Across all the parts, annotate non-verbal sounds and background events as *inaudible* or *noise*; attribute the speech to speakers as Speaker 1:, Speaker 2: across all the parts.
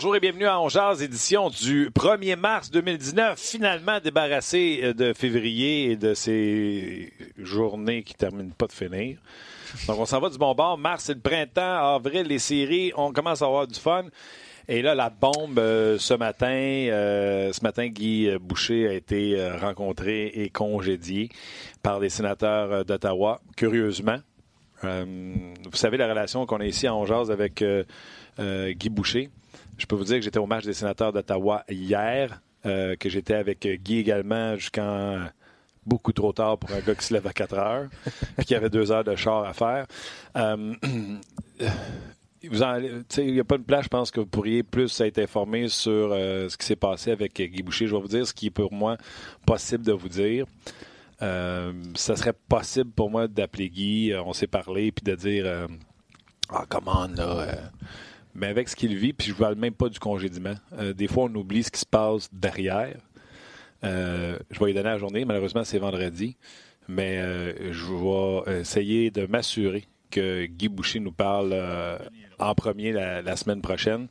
Speaker 1: Bonjour et bienvenue à Ongeaz, édition du 1er mars 2019. Finalement débarrassé euh, de février et de ces journées qui terminent pas de finir. Donc, on s'en va du bon bord. Mars, c'est le printemps. Avril, les séries. On commence à avoir du fun. Et là, la bombe euh, ce matin, euh, ce matin, Guy Boucher a été rencontré et congédié par les sénateurs d'Ottawa. Curieusement, vous savez la relation qu'on a ici à Ongeaz avec Guy Boucher. Je peux vous dire que j'étais au match des sénateurs d'Ottawa hier, euh, que j'étais avec Guy également jusqu'en beaucoup trop tard pour un gars qui se lève à 4 heures, qui avait deux heures de char à faire. Euh, il n'y a pas de place, je pense que vous pourriez plus être informé sur euh, ce qui s'est passé avec Guy Boucher. Je vais vous dire ce qui est pour moi possible de vous dire. ça serait possible pour moi d'appeler Guy, on s'est parlé, puis de dire Ah, comment là mais avec ce qu'il vit, puis je ne parle même pas du congédiement. Euh, des fois, on oublie ce qui se passe derrière. Euh, je vais lui donner la journée. Malheureusement, c'est vendredi. Mais euh, je vais essayer de m'assurer que Guy Boucher nous parle en premier la, semaine prochaine.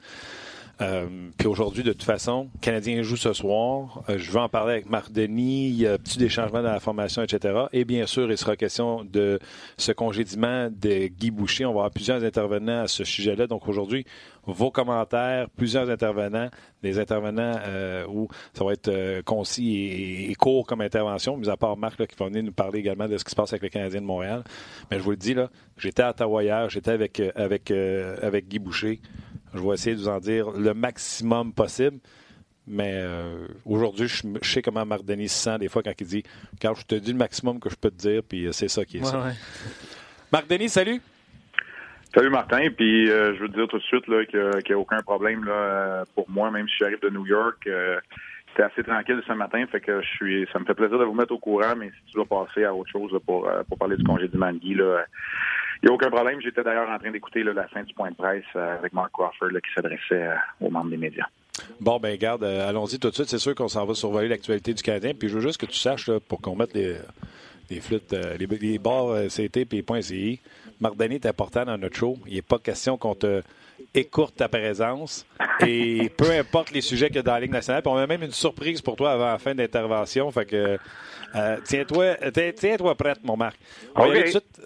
Speaker 1: Euh, puis aujourd'hui, de toute façon, Canadien joue ce soir. Euh, je vais en parler avec Marc Denis. Il y a petit des changements dans la formation, etc. Et bien sûr, il sera question de ce congédiement de Guy Boucher. On va avoir plusieurs intervenants à ce sujet-là. Donc aujourd'hui, vos commentaires, plusieurs intervenants, des intervenants euh, où ça va être concis et, court comme intervention, mis à part Marc qui va venir nous parler également de ce qui se passe avec le Canadien de Montréal. Mais je vous le dis, là, j'étais à Ottawa j'étais avec, avec, avec Guy Boucher. Je vais essayer de vous en dire le maximum possible. Mais euh, aujourd'hui, je, sais comment Marc Denis se sent des fois quand il dit Car je te dis le maximum que je peux te dire, puis euh, c'est ça qui est ça. Marc Denis, salut.
Speaker 2: Salut Martin, puis euh, je veux te dire tout de suite qu'il n'y a, aucun problème là, pour moi, même si j'arrive de New York. C'était assez tranquille ce matin, fait que je suis ça me fait plaisir de vous mettre au courant, mais si tu dois passer à autre chose pour, pour parler du congé du Guy, là, il n'y a aucun problème. J'étais d'ailleurs en train d'écouter la fin du point de presse euh, avec Mark Crawford qui s'adressait euh, aux membres des médias.
Speaker 1: Bon, ben garde, euh, allons-y tout de suite. C'est sûr qu'on s'en va survoler l'actualité du Canadien. Puis je veux juste que tu saches, pour qu'on mette les, flûtes, les, les CT et les points CI, Marc Denis est important dans notre show. Il n'est pas question qu'on te écourte ta présence. Et peu importe les sujets qu'il y a dans la Ligue nationale. Puis on a même une surprise pour toi avant la fin d'intervention. Fait que euh, tiens-toi tiens -toi prête, mon Marc.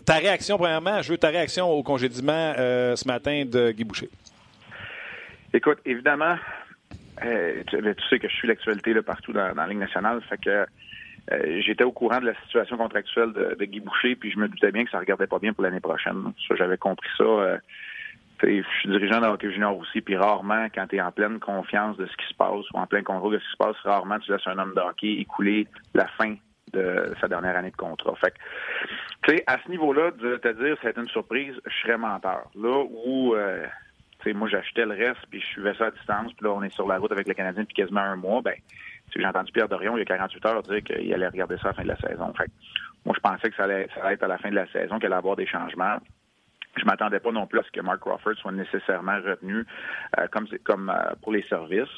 Speaker 1: Ta réaction, premièrement, je veux ta réaction au congédiement euh, ce matin de Guy Boucher.
Speaker 2: Écoute, évidemment, euh, tu, sais que je suis l'actualité partout dans, la Ligue nationale. Fait que j'étais au courant de la situation contractuelle de, Guy Boucher, puis je me doutais bien que ça ne regardait pas bien pour l'année prochaine. J'avais compris ça. Je suis dirigeant de junior aussi, puis rarement, quand tu es en pleine confiance de ce qui se passe ou en plein contrôle de ce qui se passe, rarement tu laisses un homme de hockey écouler la fin de sa dernière année de contrat. Fait tu sais, à ce niveau-là, de te dire c'est une surprise, je serais menteur. Là où, euh, tu sais, moi, j'achetais le reste, puis je suivais ça à distance, puis là, on est sur la route avec le Canadien depuis quasiment un mois, ben, j'ai entendu Pierre Dorion, il y a 48 heures, dire qu'il allait regarder ça à la fin de la saison. Fait moi, je pensais que ça allait, ça allait être à la fin de la saison, qu'il allait avoir des changements. Je m'attendais pas non plus à ce que Mark Crawford soit nécessairement retenu euh, comme, comme euh, pour les services.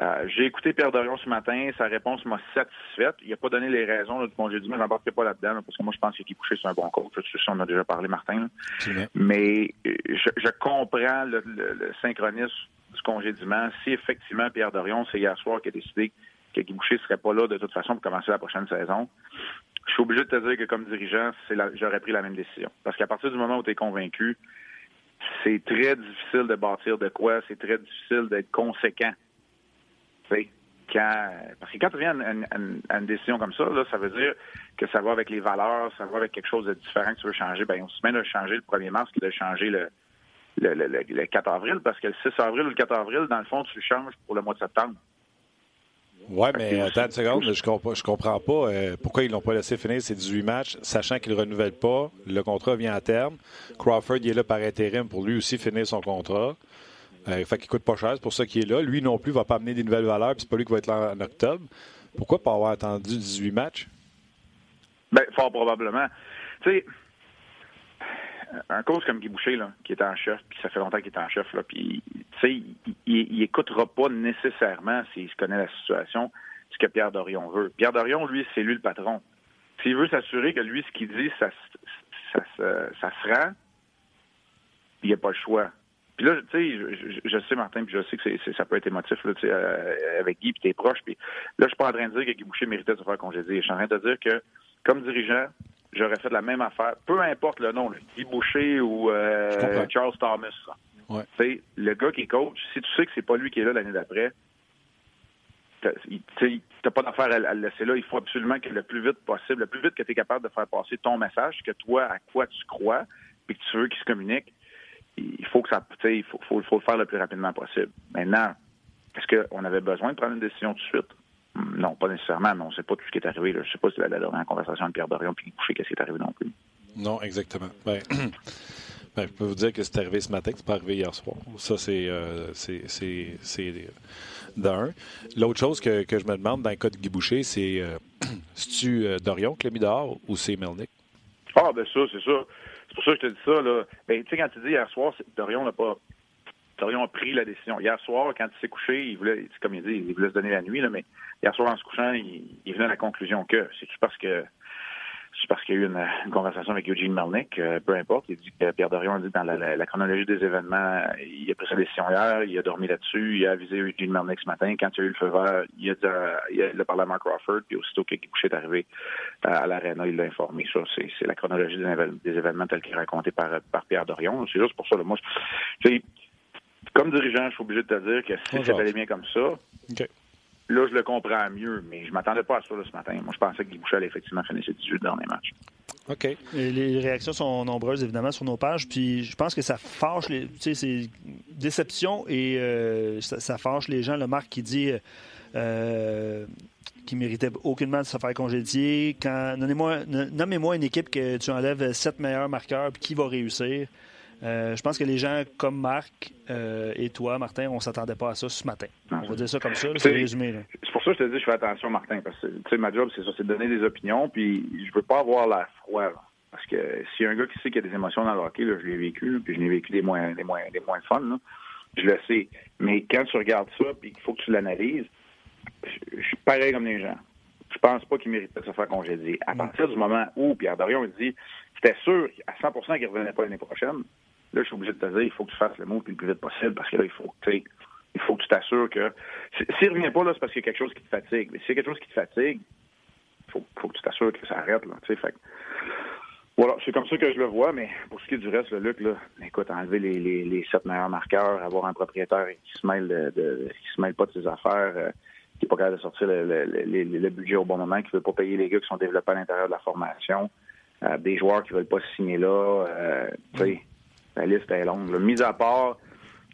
Speaker 2: Euh, j'ai écouté Pierre Dorion ce matin. Sa réponse m'a satisfaite. Il n'a pas donné les raisons du congé du Je n'embarquerai pas là-dedans parce que moi, je pense qu'il couché sur un bon coach. Je sais on a déjà parlé, Martin. Mais euh, je, comprends le, synchronisme du congédiement. Si effectivement Pierre Dorion, c'est hier soir qui a décidé que Guy Boucher ne serait pas là de toute façon pour commencer la prochaine saison, je suis obligé de te dire que comme dirigeant, j'aurais pris la même décision. Parce qu'à partir du moment où tu es convaincu, c'est très difficile de bâtir de quoi, c'est très difficile d'être conséquent parce que quand tu viens à une, décision comme ça, ça veut dire que ça va avec les valeurs, ça va avec quelque chose de différent que tu veux changer. Ben, on se met de changer le 1er mars que de changer le, 4 avril, parce que le 6 avril ou le 4 avril, dans le fond, tu changes pour le mois de septembre.
Speaker 1: Oui, mais attends une seconde, je comprends, je comprends pas euh, pourquoi ils l'ont pas laissé finir ces 18 matchs, sachant qu'ils ne renouvellent pas. Le contrat vient à terme. Crawford il est là par intérim pour lui aussi finir son contrat. Euh, fait qu'il coûte pas cher, c'est pour ça qu'il est là. Lui non plus va pas amener des nouvelles valeurs, puis c'est pas lui qui va être là en octobre. Pourquoi pas avoir attendu 18 matchs?
Speaker 2: Bien, fort probablement. Tu sais, un coach comme Guy Boucher, là, qui est en chef, puis ça fait longtemps qu'il est en chef, là, puis, tu sais, il, écoutera pas nécessairement, s'il se connaît la situation, ce que Pierre Dorion veut. Pierre Dorion, lui, c'est lui le patron. S'il veut s'assurer que lui, ce qu'il dit, ça, ça, ça, ça se rend, il n'y a pas le choix Puis là, tu sais, je, sais, Martin, puis je sais que ça peut être émotif là, euh, avec Guy, puis t'es proche. Puis là, je suis pas en train de dire que Guy Boucher méritait de se faire congédier. Je suis en train de dire que, comme dirigeant, j'aurais fait la même affaire. Peu importe le nom, Guy Boucher ou euh, Charles Thomas. Ouais. Le gars qui est coach, si tu sais que c'est pas lui qui est là l'année d'après, tu n'as pas d'affaire à, le laisser là. Il faut absolument que le plus vite possible, le plus vite que tu es capable de faire passer ton message, que toi, à quoi tu crois, et que tu veux qu'il se communique, il faut que ça, il faut, faut, le faire le plus rapidement possible. Maintenant, est-ce qu'on avait besoin de prendre une décision tout de suite? Non, pas nécessairement, mais on ne sait pas tout ce qui est arrivé. Je ne sais pas si la, la dernière conversation avec Pierre Dorion puis couché qu'est-ce qui est arrivé non plus.
Speaker 1: Non, exactement. Ben, *clears throat* ben, je peux vous dire que c'est arrivé ce matin, c'est pas arrivé hier soir. Ça, c'est euh, d'un. L'autre chose que, que, je me demande dans le cas de Guy Boucher, c'est euh, *clears throat* tu euh, Dorion qui l'a mis dehors ou c'est Melnick?
Speaker 2: Ah, ben ça, c'est ça. C'est pour ça que je te dis ça. Là. Ben, tu sais, quand tu dis hier soir, Dorion n'a pas. Dorion a pris la décision. Hier soir, quand il s'est couché, il voulait, comme il dit, il voulait se donner la nuit, là, mais hier soir, en se couchant, il, il venait à la conclusion que c'est parce que c'est parce qu'il y a eu une, conversation avec Eugene Melnick, euh, peu importe. Il dit que Pierre Dorion a dit dans la, chronologie des événements, il a pris sa décision hier, il a dormi là-dessus, il a avisé Eugene Melnick ce matin. Quand il a eu le feu vert, il a, dit, il a, parlé à Mark Crawford, puis aussitôt que est arrivé euh, à l'aréna, il l'a informé. Ça, c'est la chronologie des, événements tels qu'il est raconté par, par Pierre Dorion. C'est juste pour ça. Là, moi, comme dirigeant, je suis obligé de te dire que si ça allait bien comme ça, Là, je le comprends mieux, mais je m'attendais pas à ça ce matin. Moi, je pensais que Guy Boucher allait effectivement finir ses 18 derniers matchs.
Speaker 3: OK. les réactions sont nombreuses, évidemment, sur nos pages. Puis je pense que ça fâche les. Tu sais, c'est déception et euh, ça, fâche les gens. Le Marc qui dit. Euh, qui méritait aucunement de se faire congédier. Quand, nommez-moi une équipe que tu enlèves sept meilleurs marqueurs, puis qui va réussir? Euh, je pense que les gens comme Marc euh, et toi, Martin, on s'attendait pas à ça ce matin. On va dire ça comme ça, c'est résumé.
Speaker 2: C'est pour ça que je te dis, je fais attention, Martin, parce que tu sais, ma job, c'est ça, c'est de donner des opinions, puis je veux pas avoir la froid. parce que s'il y a un gars qui sait qu'il y a des émotions dans le hockey, là, je l'ai vécu, puis je l'ai vécu des moins, des moins, des moins fun, là, je le sais. Mais quand tu regardes ça, puis qu'il faut que tu l'analyses, je, suis pareil comme les gens. Je pense pas qu'il méritait de se faire congédier. À partir du moment où Pierre Dorion dit c'était sûr à 100% qu'il revenait pas l'année prochaine, Là, je suis obligé de te dire, il faut que tu fasses le mot le plus vite possible parce que là, il faut que tu il faut que tu t'assures que. S'il ne revient pas, là, c'est parce qu'il y a quelque chose qui te fatigue. Mais s'il y a quelque chose qui te fatigue, il faut, faut, que tu t'assures que ça arrête. Là, fait. Voilà, c'est comme ça que je le vois, mais pour ce qui est du reste, le Luc, là, écoute, enlever les, les, les sept meilleurs marqueurs, avoir un propriétaire qui se mêle de, qui se mêle pas de ses affaires, euh, qui n'est pas capable de sortir le, le, le, budget au bon moment, qui veut pas payer les gars qui sont développés à l'intérieur de la formation, euh, des joueurs qui veulent pas signer là, euh, tu sais la liste est longue. Mis à part,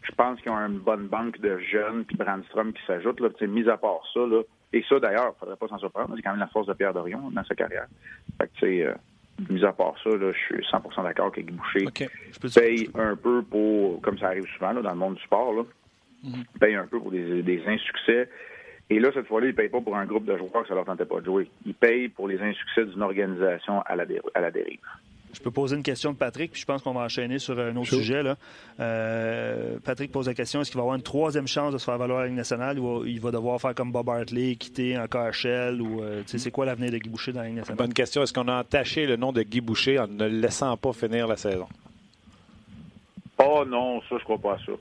Speaker 2: je pense qu'ils ont une bonne banque de jeunes, puis Brandstrom qui s'ajoute. Mis à part ça, là, et ça d'ailleurs, il ne faudrait pas s'en surprendre, c'est quand même la force de Pierre Dorion dans sa carrière. Fait que, euh, mis à part ça, là, je suis 100% d'accord que Guy Boucher paye un peu pour, comme ça arrive souvent là, dans le monde du sport, là, mhm. paye un peu pour des, des insuccès. Et là, cette fois-là, il ne paye pas pour un groupe de joueurs que ça leur tentait pas de jouer. Il paye pour les insuccès d'une organisation à la, à la dérive.
Speaker 3: Je peux poser une question de Patrick, puis je pense qu'on va enchaîner sur un autre sujet. Là. Euh, Patrick pose la question est-ce qu'il va avoir une troisième chance de se faire valoir à la Ligue nationale ou il va devoir faire comme Bob Hartley, quitter en KHL ou euh, c'est quoi l'avenir de Guy Boucher dans la Ligue nationale?
Speaker 1: Bonne question. Est-ce qu'on a entaché le nom de Guy Boucher en ne le laissant pas finir la saison?
Speaker 2: Oh non, ça, je crois pas à ça.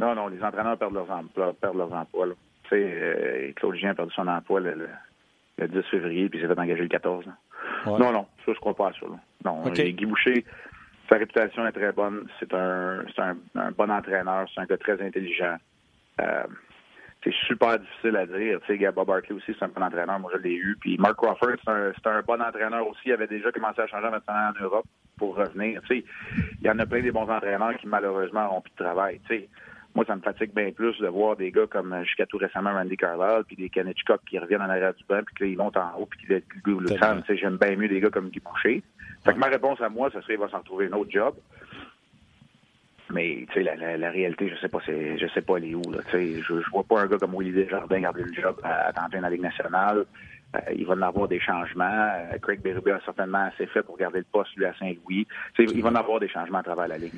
Speaker 2: Non, non, les entraîneurs perdent leurs emplois. Perdent leurs emplois Tu sais, euh, Claude Gien a perdu son emploi le, 10 février, puis il s'est fait engager le 14. Non, non, ça, je crois pas à ça. Non, Guy Boucher, sa réputation est très bonne. C'est un, un, bon entraîneur. C'est un gars très intelligent. Euh, c'est super difficile à dire. Tu sais, Bob Barkley aussi, c'est un bon entraîneur. Moi, je l'ai eu. Puis Mark Crawford, c'est un, un, bon entraîneur aussi. Il avait déjà commencé à changer maintenant en Europe pour revenir. Tu sais, il y en a plein des bons entraîneurs qui, malheureusement, n'ont plus de travail. Tu sais, moi, ça me fatigue bien plus de voir des gars comme euh, jusqu'à tout récemment Randy Carlisle, puis des Kenneth qui reviennent en arrière du banc, puis qu'ils montent en haut, puis qu'ils le sais, J'aime bien mieux des gars comme Guy Boucher. Fait que ma réponse à moi, ce serait qu'il va s'en retrouver un autre job. Mais tu sais, la, la, réalité, je sais pas, c'est, je sais pas elle est où. Là, je, je vois pas un gars comme Willy Desjardins garder le job à, à plein dans la Ligue nationale. Euh, il va en avoir des changements. Euh, Craig Berube a certainement assez fait pour garder le poste lui à Saint-Louis. Il va en avoir des changements à travers la Ligue.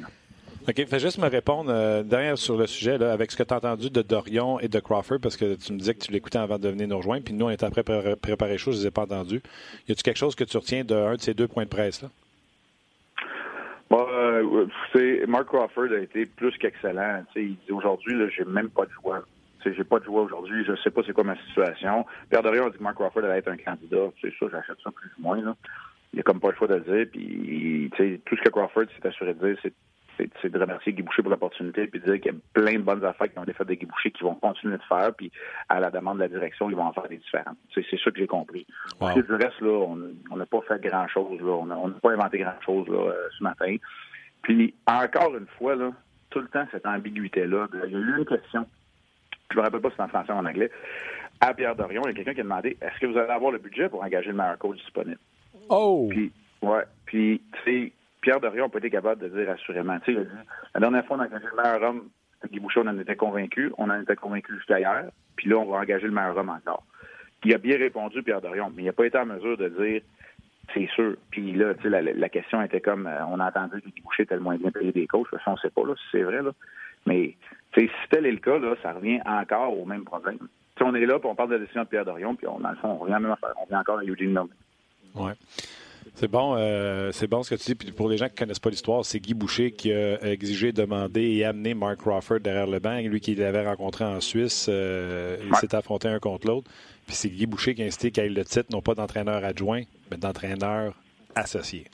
Speaker 1: OK. Fais juste me répondre euh, derrière sur le sujet, là, avec ce que tu as entendu de Dorion et de Crawford, parce que tu me disais que tu l'écoutais avant de venir nous rejoindre, puis nous, on était après préparer chose, je ne les ai pas entendus. Y a-tu quelque chose que tu retiens d'un de, ces deux points de presse-là?
Speaker 2: Bon, euh, Euh, Mark Crawford a été plus qu'excellent. Il dit aujourd'hui, j'ai même pas de joie. J'ai pas de joie aujourd'hui, je sais pas c'est quoi ma situation. Pierre Dorion a dit que Mark Crawford allait être un candidat. C'est ça, j'achète ça plus ou moins. Là. Il a comme pas le choix de le dire. Puis, tout ce que Crawford s'est assuré de dire, c'est c'est de remercier Guy Boucher pour l'opportunité puis de dire qu'il y a plein de bonnes affaires qui ont été faites de Guy Boucher qui vont continuer de faire puis à la demande de la direction ils vont en faire des différentes. C'est ça que j'ai compris. Wow. du reste là on n'a pas fait grand chose là. On n'a pas inventé grand chose là euh, ce matin. Puis encore une fois là tout le temps cette ambiguïté là il y a eu une question. Je me rappelle pas si c'est en français ou en anglais. À Pierre Dorion il y a quelqu'un qui a demandé est-ce que vous allez avoir le budget pour engager le meilleur coach disponible?
Speaker 1: Oh!
Speaker 2: Puis ouais puis tu sais Pierre Dorion n'a pas été capable de dire assurément. Tu sais, la dernière fois, on a engagé le meilleur homme, Guy Boucher, on en était convaincu. On en était convaincu jusqu'à hier. Puis là, on va engager le meilleur homme encore. Il a bien répondu, Pierre Dorion, mais il n'a pas été en mesure de dire c'est sûr. Puis là, tu sais, la, question était comme euh, on a entendu que Guy Boucher était le bien payé des coachs. on ne sait pas là, si c'est vrai. Là. Mais si tel est le cas, là, ça revient encore au même problème. sais, on est là, puis on parle de la décision de Pierre Dorion, puis on, dans le fond, on revient à la même. On revient encore à Eugene Melvin.
Speaker 1: Ouais. C'est bon, euh, c'est bon ce que tu dis. Puis pour les gens qui ne connaissent pas l'histoire, c'est Guy Boucher qui a exigé, demandé et amené Mark Crawford derrière le banc. Lui qui l'avait rencontré en Suisse, euh, il s'est affronté un contre l'autre. Puis c'est Guy Boucher qui a incité qu'il ait le titre, non pas d'entraîneur adjoint, mais d'entraîneur associé.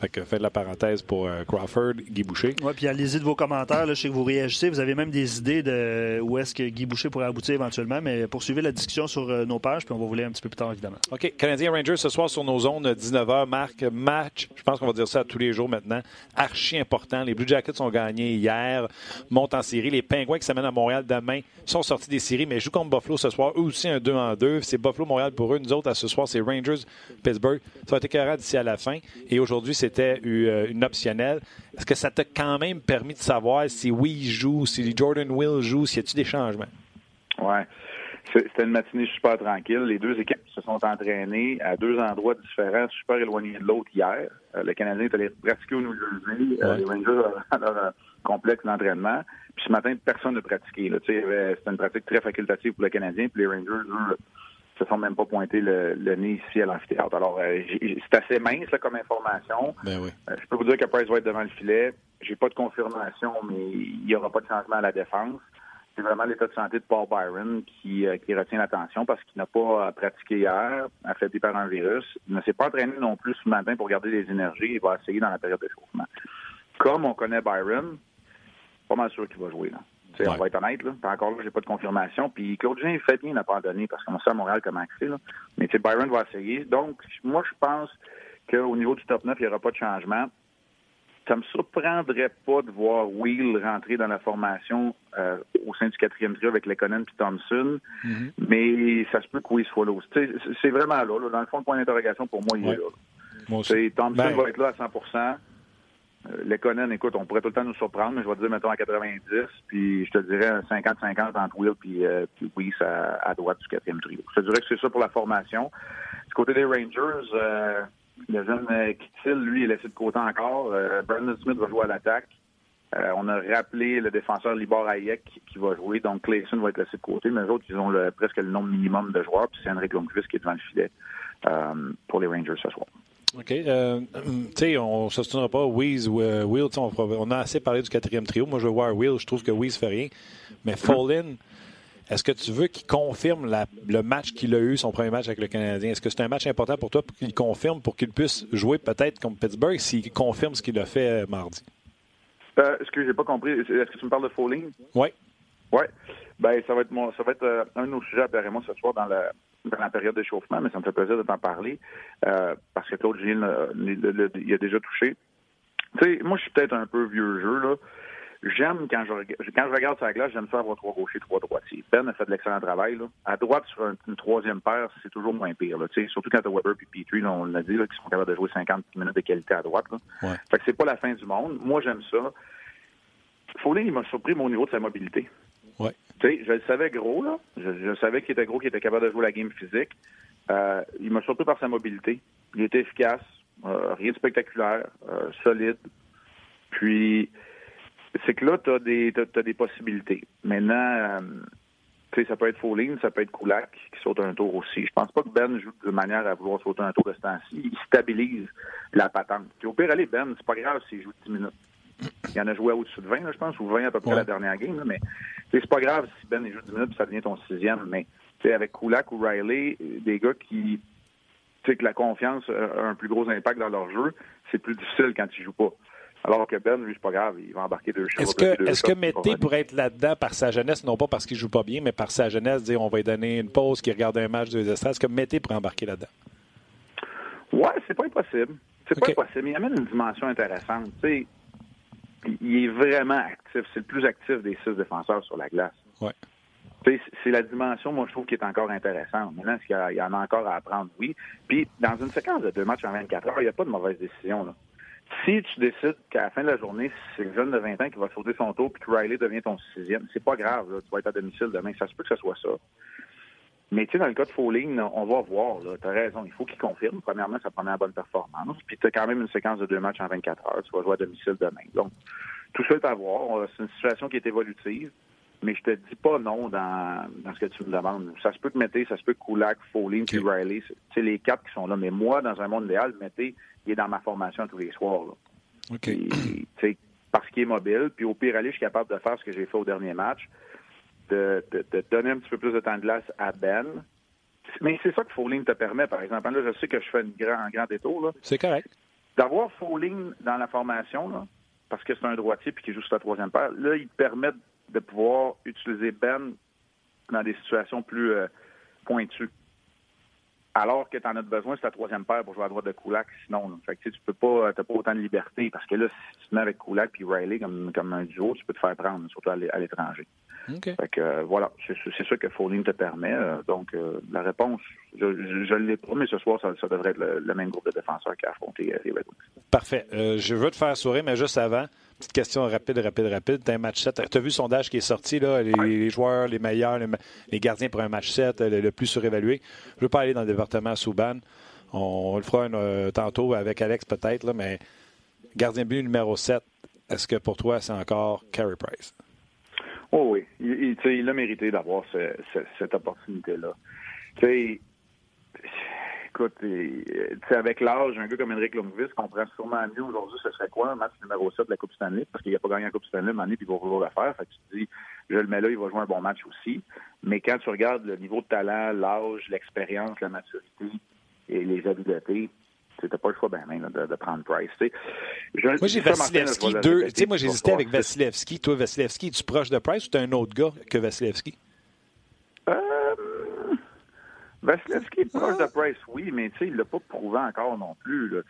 Speaker 1: Fait que faites la parenthèse pour euh, Crawford, Guy Boucher.
Speaker 3: Oui, puis allez-y de vos commentaires. Là, je sais que vous réagissez. Vous avez même des idées de où est-ce que Guy Boucher pourrait aboutir éventuellement. Mais poursuivez la discussion sur euh, nos pages, puis on va vous lire un petit peu plus tard, évidemment.
Speaker 1: OK. Canadien Rangers ce soir sur nos zones, 19h. Marc, match. Je pense qu'on va dire ça tous les jours maintenant. Archi important. Les Blue Jackets ont gagné hier, montent en série. Les Pingouins qui s'amènent à Montréal demain sont sortis des séries, mais jouent contre Buffalo ce soir. Eux aussi, un 2 en 2. C'est Buffalo-Montréal pour eux. Nous autres, à ce soir, c'est Rangers-Pittsburgh. Ça va être écœurant d'ici à la fin. Et aujourd'hui, c'était euh, une optionnelle. Est-ce que ça t'a quand même permis de savoir si oui joue, si Jordan Will joue, s'il y a t des changements?
Speaker 2: Oui. C'était une matinée super tranquille. Les deux équipes se sont entraînées à deux endroits différents, super éloignés de l'autre hier. Euh, le Canadien est allé pratiquer au New Jersey. Euh, les Rangers ont *laughs* leur complexe d'entraînement. Puis ce matin, personne n'a pratiqué. C'était une pratique très facultative pour le Canadien. Puis les Rangers, eux, se sont même pas pointés le, nez ici à l'amphithéâtre. Alors, euh, c'est assez mince comme information.
Speaker 1: Ben oui.
Speaker 2: Euh, je peux vous dire que Price va être devant le filet. J'ai pas de confirmation, mais il n'y aura pas de changement à la défense. C'est vraiment l'état de santé de Paul Byron qui, euh, qui retient l'attention parce qu'il n'a pas pratiqué hier, affecté par un virus. Il ne s'est pas entraîné non plus ce matin pour garder les énergies. Il va essayer dans la période d'échauffement. Comme on connaît Byron, pas mal sûr qu'il va jouer. Là. On va être honnête, là. encore là, j'ai pas de confirmation. Puis Claude Jean fait bien donné parce qu'on sait à Montréal comment c'est. Là. Mais Byron va essayer. Donc, moi, je pense qu'au niveau du top 9, il n'y aura pas de changement. Ça me surprendrait pas de voir Will rentrer dans la formation euh, au sein du quatrième trio avec Lekonen et Thompson. Mm-hmm. Mais ça se peut que Will soit là C'est vraiment là, Dans le fond, le point d'interrogation, pour moi, il est là. Thompson ben va être là à 100 euh, les Conan, écoute, on pourrait tout le temps nous surprendre, mais je vais te dire, mettons, à 90, puis je te dirais un 50-50 entre Will puis, euh, puis à, droite du quatrième trio. Je te dirais que c'est ça pour la formation. Du côté des Rangers, euh, le jeune euh, Kittil, lui, est laissé de côté encore. Brandon Smith va jouer à l'attaque. on a rappelé le défenseur Libor Hayek qui va jouer, donc Clayson va être laissé de côté, mais les autres, ils ont presque le nombre minimum de joueurs, puis c'est Henrik Lundqvist qui est devant le filet pour les Rangers ce soir.
Speaker 1: OK. Euh, *clears throat* tu sais, on ne s'obstinera pas. Weeze ou euh, Will, on, on, a assez parlé du quatrième trio. Moi, je veux voir Will. Je trouve que Weeze fait rien. Mais Fallin, est-ce que tu veux qu'il confirme le match qu'il a eu, son premier match avec le Canadien? Est-ce que c'est un match important pour toi pour qu'il confirme, pour qu'il puisse jouer peut-être contre Pittsburgh s'il confirme ce qu'il a fait euh, mardi?
Speaker 2: Euh, est-ce que j'ai pas compris? Est-ce que tu me parles de Fallin?
Speaker 1: Oui.
Speaker 2: Oui. Ben, ça va être mon, ça va être un de nos sujets apparemment ce soir dans la, dans la période d'échauffement, mais ça me fait plaisir de t'en parler euh, parce que Claude Gilles il a déjà touché. Tu sais, moi, je suis peut-être un peu vieux jeu, là. J'aime quand je, quand je regarde sa glace, j'aime ça avoir trois gauchers, trois droitiers. Ben a fait de l'excellent travail. Là. À droite, sur une troisième paire, c'est toujours moins pire. Là. Surtout quand t'as Weber et Petrie, là, on l'a dit, qui sont capables de jouer 50 minutes de qualité à droite. Là.
Speaker 1: Ouais.
Speaker 2: Fait que c'est pas la fin du monde. Moi, j'aime ça. Foley, il m'a surpris mon niveau de sa mobilité.
Speaker 1: Ouais.
Speaker 2: Tu sais, je le savais gros, là. Je, savais qu'il était gros, qu'il était capable de jouer la game physique. Euh, il m'a surpris par sa mobilité. Il était efficace, euh, rien de spectaculaire, euh, solide. Puis, c'est que là, tu as des, des possibilités. Maintenant, ça peut être Fauline, ça peut être Kulak qui saute un tour aussi. Je pense pas que Ben joue de manière à vouloir sauter un tour de ce temps-ci. Il stabilise la patente. Puis au pire, allez, Ben, c'est pas grave s'il joue 10 minutes. Il en a joué au-dessus de 20, je pense, ou 20 à peu près la dernière game. mais c'est pas grave si Ben joue 10 minutes ça devient ton sixième. Mais avec Kulak ou Riley, des gars qui, tu sais, que la confiance a un plus gros impact dans leur jeu, c'est plus difficile quand ils jouent pas. Alors que Ben, lui, c'est pas grave, il va embarquer deux
Speaker 1: Est-ce que, est-ce que Mété pourrait être là-dedans par sa jeunesse, non pas parce qu'il joue pas bien, mais par sa jeunesse, dire on va lui donner une pause, qu'il regarde un match de estrades. Est-ce que Mété pourrait embarquer là-dedans?
Speaker 2: Ouais, c'est pas impossible. C'est pas impossible. Il amène une dimension intéressante. Tu il est vraiment actif. C'est le plus actif des six défenseurs sur la glace.
Speaker 1: Ouais.
Speaker 2: C'est la dimension, moi, je trouve, qui est encore intéressante. Maintenant, est-ce qu'il y, en a encore à apprendre? Oui. Puis, dans une séquence de deux matchs en 24 heures, il n'y a pas de mauvaise décision. Là. Si tu décides qu'à la fin de la journée, c'est le jeune de 20 ans qui va sauter son tour puis que Riley devient ton sixième, c'est pas grave. Tu vas être à domicile demain. Ça se peut que ce soit ça. Mais tu sais, dans le cas de Fowling, on va voir. Tu as raison. Il faut qu'il confirme. Premièrement, sa première bonne performance. Puis tu as quand même une séquence de deux matchs en 24 heures. Tu vas jouer à domicile demain. Donc, tout ça est à voir. C'est une situation qui est évolutive. Mais je te dis pas non dans, dans ce que tu me demandes. Ça se peut que Mété, ça se peut que Kulak, Fowling, puis Riley, c'est les quatre qui sont là. Mais moi, dans un monde idéal, Mété, il est dans ma formation tous les soirs. Là. parce qu'il est mobile. Puis au pire, aller, je suis capable de faire ce que j'ai fait au dernier match de, donner un petit peu plus de temps de glace à Ben. Mais c'est ça que Fowling te permet, par exemple. Là, je sais que je fais une grand, un grand détour.
Speaker 1: C'est correct.
Speaker 2: D'avoir Fowling dans la formation, là, parce que c'est un droitier puis qu'il joue sur la troisième paire, là, il te permet de pouvoir utiliser Ben dans des situations plus euh, pointues. Alors que tu en as besoin, c'est ta troisième paire pour jouer à droite de Kulak, sinon. Fait que, tu peux pas, t'as pas autant de liberté parce que là, si tu te mets avec Kulak puis Riley comme, comme un duo, tu peux te faire prendre, surtout à l'étranger. Fait que euh, voilà, c'est ça que Fowling te permet. Euh, donc euh, la réponse, je ne l'ai pas, mais ce soir, ça, devrait être le, même groupe de défenseurs qui a affronté les Red Wings.
Speaker 1: Parfait. je veux te faire sourire, mais juste avant, petite question rapide, rapide, rapide. Tu as un match 7. Tu as vu le sondage qui est sorti, là, les, joueurs, les meilleurs, les, gardiens pour un match 7, le, plus surévalué. Je ne veux pas aller dans le département Souban. On, le fera tantôt avec Alex peut-être, mais gardien but numéro 7, est-ce que pour toi, c'est encore Carey Price?
Speaker 2: Oh oui, il, il a mérité d'avoir cette opportunité-là. Écoute, avec l'âge, un gars comme Henrik Lundqvist comprend sûrement mieux aujourd'hui ce serait quoi un match numéro 7 de la Coupe Stanley, parce qu'il n'a pas gagné la Coupe Stanley, année, puis il va vouloir le faire. Fait que tu te dis, je le mets là, il va jouer un bon match aussi. Mais quand tu regardes le niveau de talent, l'âge, l'expérience, la maturité et les habiletés, c'était pas le choix ben de, de, prendre Price.
Speaker 1: Je, moi, j'ai Vasilevski deux. Tu sais, moi, j'hésitais avec Vasilevski. Toi, Vasilevski, es-tu proche de Price ou tu es un autre gars que Vasilevski?
Speaker 2: Euh, Vasilevski est proche de Price, oui, mais tu sais, il l'a pas prouvé encore non plus. Là,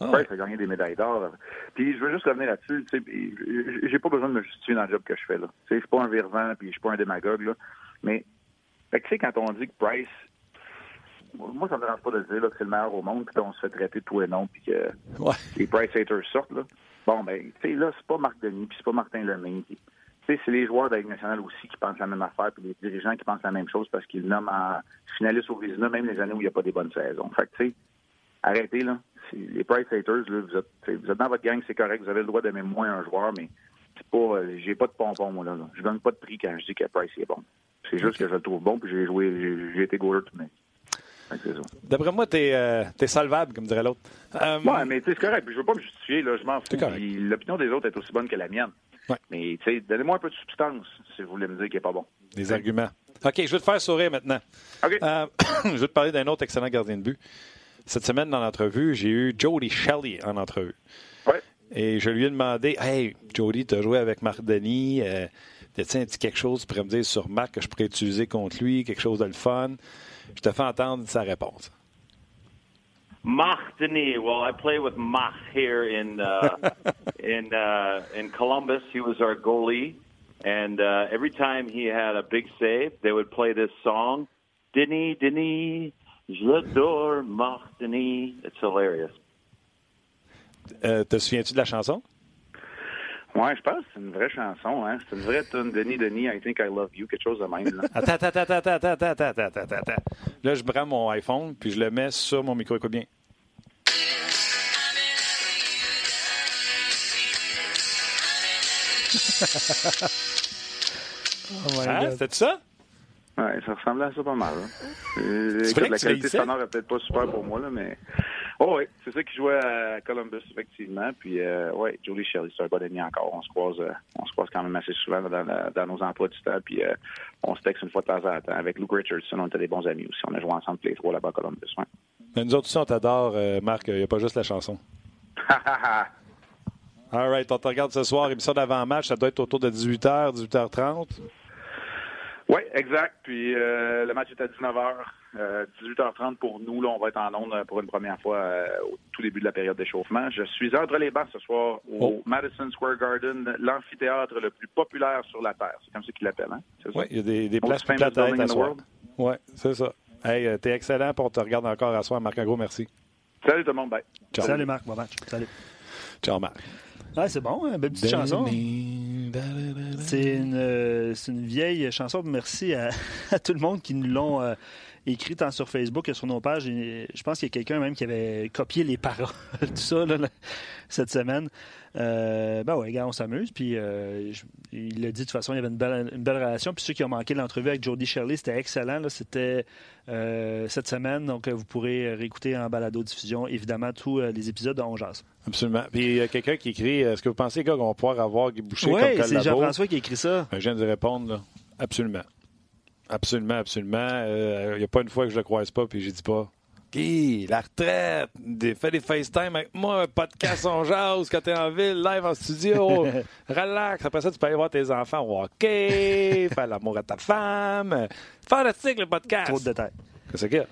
Speaker 2: ah. Price a gagné des médailles d'or. Puis je veux juste revenir là-dessus. J'ai pas besoin de me justifier dans le job que je fais. là. Je suis pas un virvant, puis je suis pas un démagogue. Là. Mais tu sais, quand on dit que Price moi, ça me dérange pas de dire que c'est le meilleur au monde, puis qu'on se fait traiter tout et non, puis que les Price haters sortent. Là. Bon, ben, tu sais, là, c'est pas Marc Denis, puis c'est pas Martin Lemay. C'est les joueurs de la Ligue nationale aussi qui pensent la même affaire, puis les dirigeants qui pensent la même chose parce qu'ils nomment en finaliste au Vizina, même les années où il n'y a pas des bonnes saisons. Fait que, tu sais, arrêtez, là. Les Price haters, là, vous êtes, vous êtes dans votre gang, c'est correct, vous avez le droit d'aimer moins un joueur, mais c'est pas, euh, j'ai pas de pompon, moi, là, Je gagne pas de prix quand je dis que Price est bon. C'est juste que je le trouve bon, puis j'ai joué, j'ai été goaler tout le
Speaker 1: D'après moi, tu es, euh, salvable, comme dirait l'autre.
Speaker 2: Euh, oui, mais c'est correct. Je veux pas me justifier. Là, je m'en fous. L'opinion des autres est aussi bonne que la mienne. Mais donnez-moi un peu de substance si vous voulez me dire qu'il n'est pas bon.
Speaker 1: Des arguments. OK, je vais te faire sourire maintenant.
Speaker 2: OK.
Speaker 1: Euh, *coughs* je vais te parler d'un autre excellent gardien de but. Cette semaine, dans l'entrevue, j'ai eu Jody Shelley en entrevue.
Speaker 2: Oui.
Speaker 1: Et je lui ai demandé Hey, Jody, tu as joué avec Marc Denis. Euh, T'as-tu quelque chose, tu pourrais me dire sur Marc que je pourrais utiliser contre lui, quelque chose de le fun? Je te fais entendre sa réponse.
Speaker 4: Mach Denis. Well, I play with Mach here in uh, *laughs* in uh, in Columbus. He was our goalie, and uh, every time he had a big save, they would play this song, Denis Denis, j'adore Mach Denis. It's hilarious.
Speaker 1: Euh, te souviens-tu de la chanson?
Speaker 2: Oui, je pense que c'est une vraie chanson. Hein? C'est une vraie tune. Denis, Denis, I think I love you. Quelque chose de même. Là. *laughs*
Speaker 1: attends, attends, attends, attends, attends, attends, attends, attends. Là, je prends mon iPhone puis je le mets sur mon micro. Écoute bien. Oh hein? C'était ça?
Speaker 2: Ouais, ça ressemblait à ça pas mal. Hein. Écoute, la qualité sonore est peut-être pas super pour moi, là, mais. Oh, oui, c'est ça qui jouait à Columbus, effectivement. Puis, euh, ouais, Julie Shelley, c'est un bon ami encore. On se croise, euh, on se croise quand même assez souvent dans, la- dans nos emplois du temps. Puis, euh, on se texte une fois de temps en temps. Avec Luke Richardson, on était des bons amis aussi. On a joué ensemble tous les trois là-bas à Columbus. Ouais.
Speaker 1: Mais nous autres aussi, on t'adore, euh, Marc. Il n'y a pas juste la chanson. *laughs* All right, on te regarde ce soir, émission d'avant-match. Ça doit être autour de 18h, 18h30.
Speaker 2: Oui, exact. Puis euh, le match est à 19h, euh, 18h30 pour nous. Là, on va être en ondes pour une première fois euh, au tout début de la période d'échauffement. Je suis entre les bancs ce soir au
Speaker 1: Oh.
Speaker 2: Madison Square Garden, l'amphithéâtre le plus populaire sur la Terre. C'est comme ça qu'ils l'appellent, hein?
Speaker 1: Oui, il y a des, des
Speaker 2: Most
Speaker 1: places plus plates à soir. Oui, c'est ça. Hey, euh, t'es excellent, on te regarde encore à soir. Marc, un gros merci.
Speaker 2: Salut tout le monde, bye.
Speaker 1: Ciao.
Speaker 3: Salut Marc, bon match. Salut.
Speaker 1: Ciao, Marc.
Speaker 3: Ouais, c'est bon, hein, belle petite chanson. C'est une, euh, c'est une vieille chanson. Merci à, *laughs* à tout le monde qui nous l'ont euh, écrit tant sur Facebook que sur nos pages. Et je pense qu'il y a quelqu'un même qui avait copié les paroles, *laughs* tout ça, là, cette semaine. Euh, ben ouais, gars, on s'amuse. Puis euh, je- il l'a dit de toute façon, il y avait une belle, une belle relation. Puis ceux qui ont manqué l'entrevue avec Jody Shirley, c'était excellent. C'était euh, cette semaine. Donc euh, vous pourrez réécouter en balado-diffusion, évidemment, tous les épisodes de On.
Speaker 1: Absolument. Puis il y a quelqu'un qui écrit Est-ce que vous pensez, qu'on va pouvoir avoir Guy Boucher
Speaker 3: Oui,
Speaker 1: comme
Speaker 3: c'est
Speaker 1: collabo
Speaker 3: Jean-François qui écrit ça.
Speaker 1: Ben, Je viens de répondre, là. Absolument. Absolument, absolument. Euh, Il n'y a pas une fois que je le croise pas, puis j'ai dit pas. Guy, la retraite, des, fais des FaceTime avec moi, un podcast on jase quand t'es en ville, live en studio, *laughs* relax. Après ça, tu peux aller voir tes enfants au hockey, *laughs* faire l'amour à ta femme. Fantastique le podcast.
Speaker 3: Trop de détails.
Speaker 1: Qu'est-ce y a?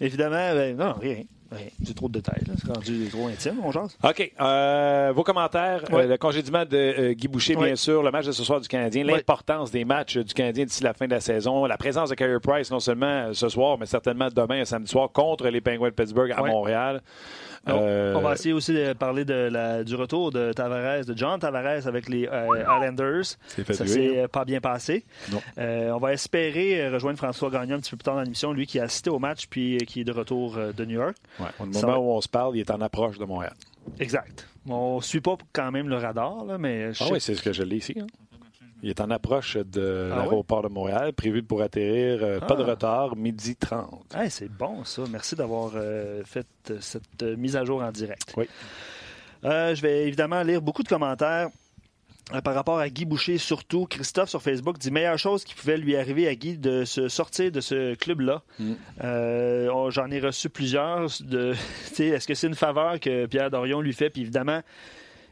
Speaker 3: Évidemment, ben, non, rien. Rien. C'est trop de détails. C'est rendu trop intime, on jase.
Speaker 1: OK. Euh, vos commentaires.
Speaker 3: Ouais.
Speaker 1: Euh, le congédiement de euh, Guy Boucher,
Speaker 3: Ouais.
Speaker 1: bien sûr. Le match de ce soir du Canadien.
Speaker 3: Ouais.
Speaker 1: L'importance des matchs du Canadien d'ici la fin de la saison. La présence de Carey Price, non seulement ce soir, mais certainement demain et samedi soir contre les Penguins de Pittsburgh à. Montréal.
Speaker 3: On-
Speaker 1: Euh,
Speaker 3: On va essayer aussi de parler de la- du retour de Tavares, de John Tavares avec les euh, Islanders.
Speaker 1: C'est fait
Speaker 3: Ça s'est euh, pas bien passé. Euh, on va espérer euh, rejoindre François Gagnon un petit peu plus tard dans l'émission, lui qui a assisté au match puis euh, qui est de retour euh, de New York.
Speaker 1: Ouais, Au moment
Speaker 3: va.
Speaker 1: où on se parle, il est en approche de Montréal.
Speaker 3: Exact. On suit pas quand même le radar, là, mais je
Speaker 1: Ah
Speaker 3: sais-
Speaker 1: oui, c'est ce que je l'ai ici. hein. Il est en approche de
Speaker 3: Ah
Speaker 1: l'aéroport de Montréal, prévu pour atterrir, euh, pas de
Speaker 3: Ah.
Speaker 1: retard, midi 30.
Speaker 3: Hey, c'est bon ça. Merci d'avoir euh, fait euh, cette mise à jour en direct.
Speaker 1: Oui.
Speaker 3: Je vais évidemment lire beaucoup de commentaires par rapport à Guy Boucher, surtout. Christophe sur Facebook dit meilleure chose qui pouvait lui arriver à Guy de se sortir de ce club-là.
Speaker 1: Mm.
Speaker 3: Euh, J'en ai reçu plusieurs. De, *laughs* Est-ce que c'est une faveur que Pierre Dorion lui fait? Puis évidemment,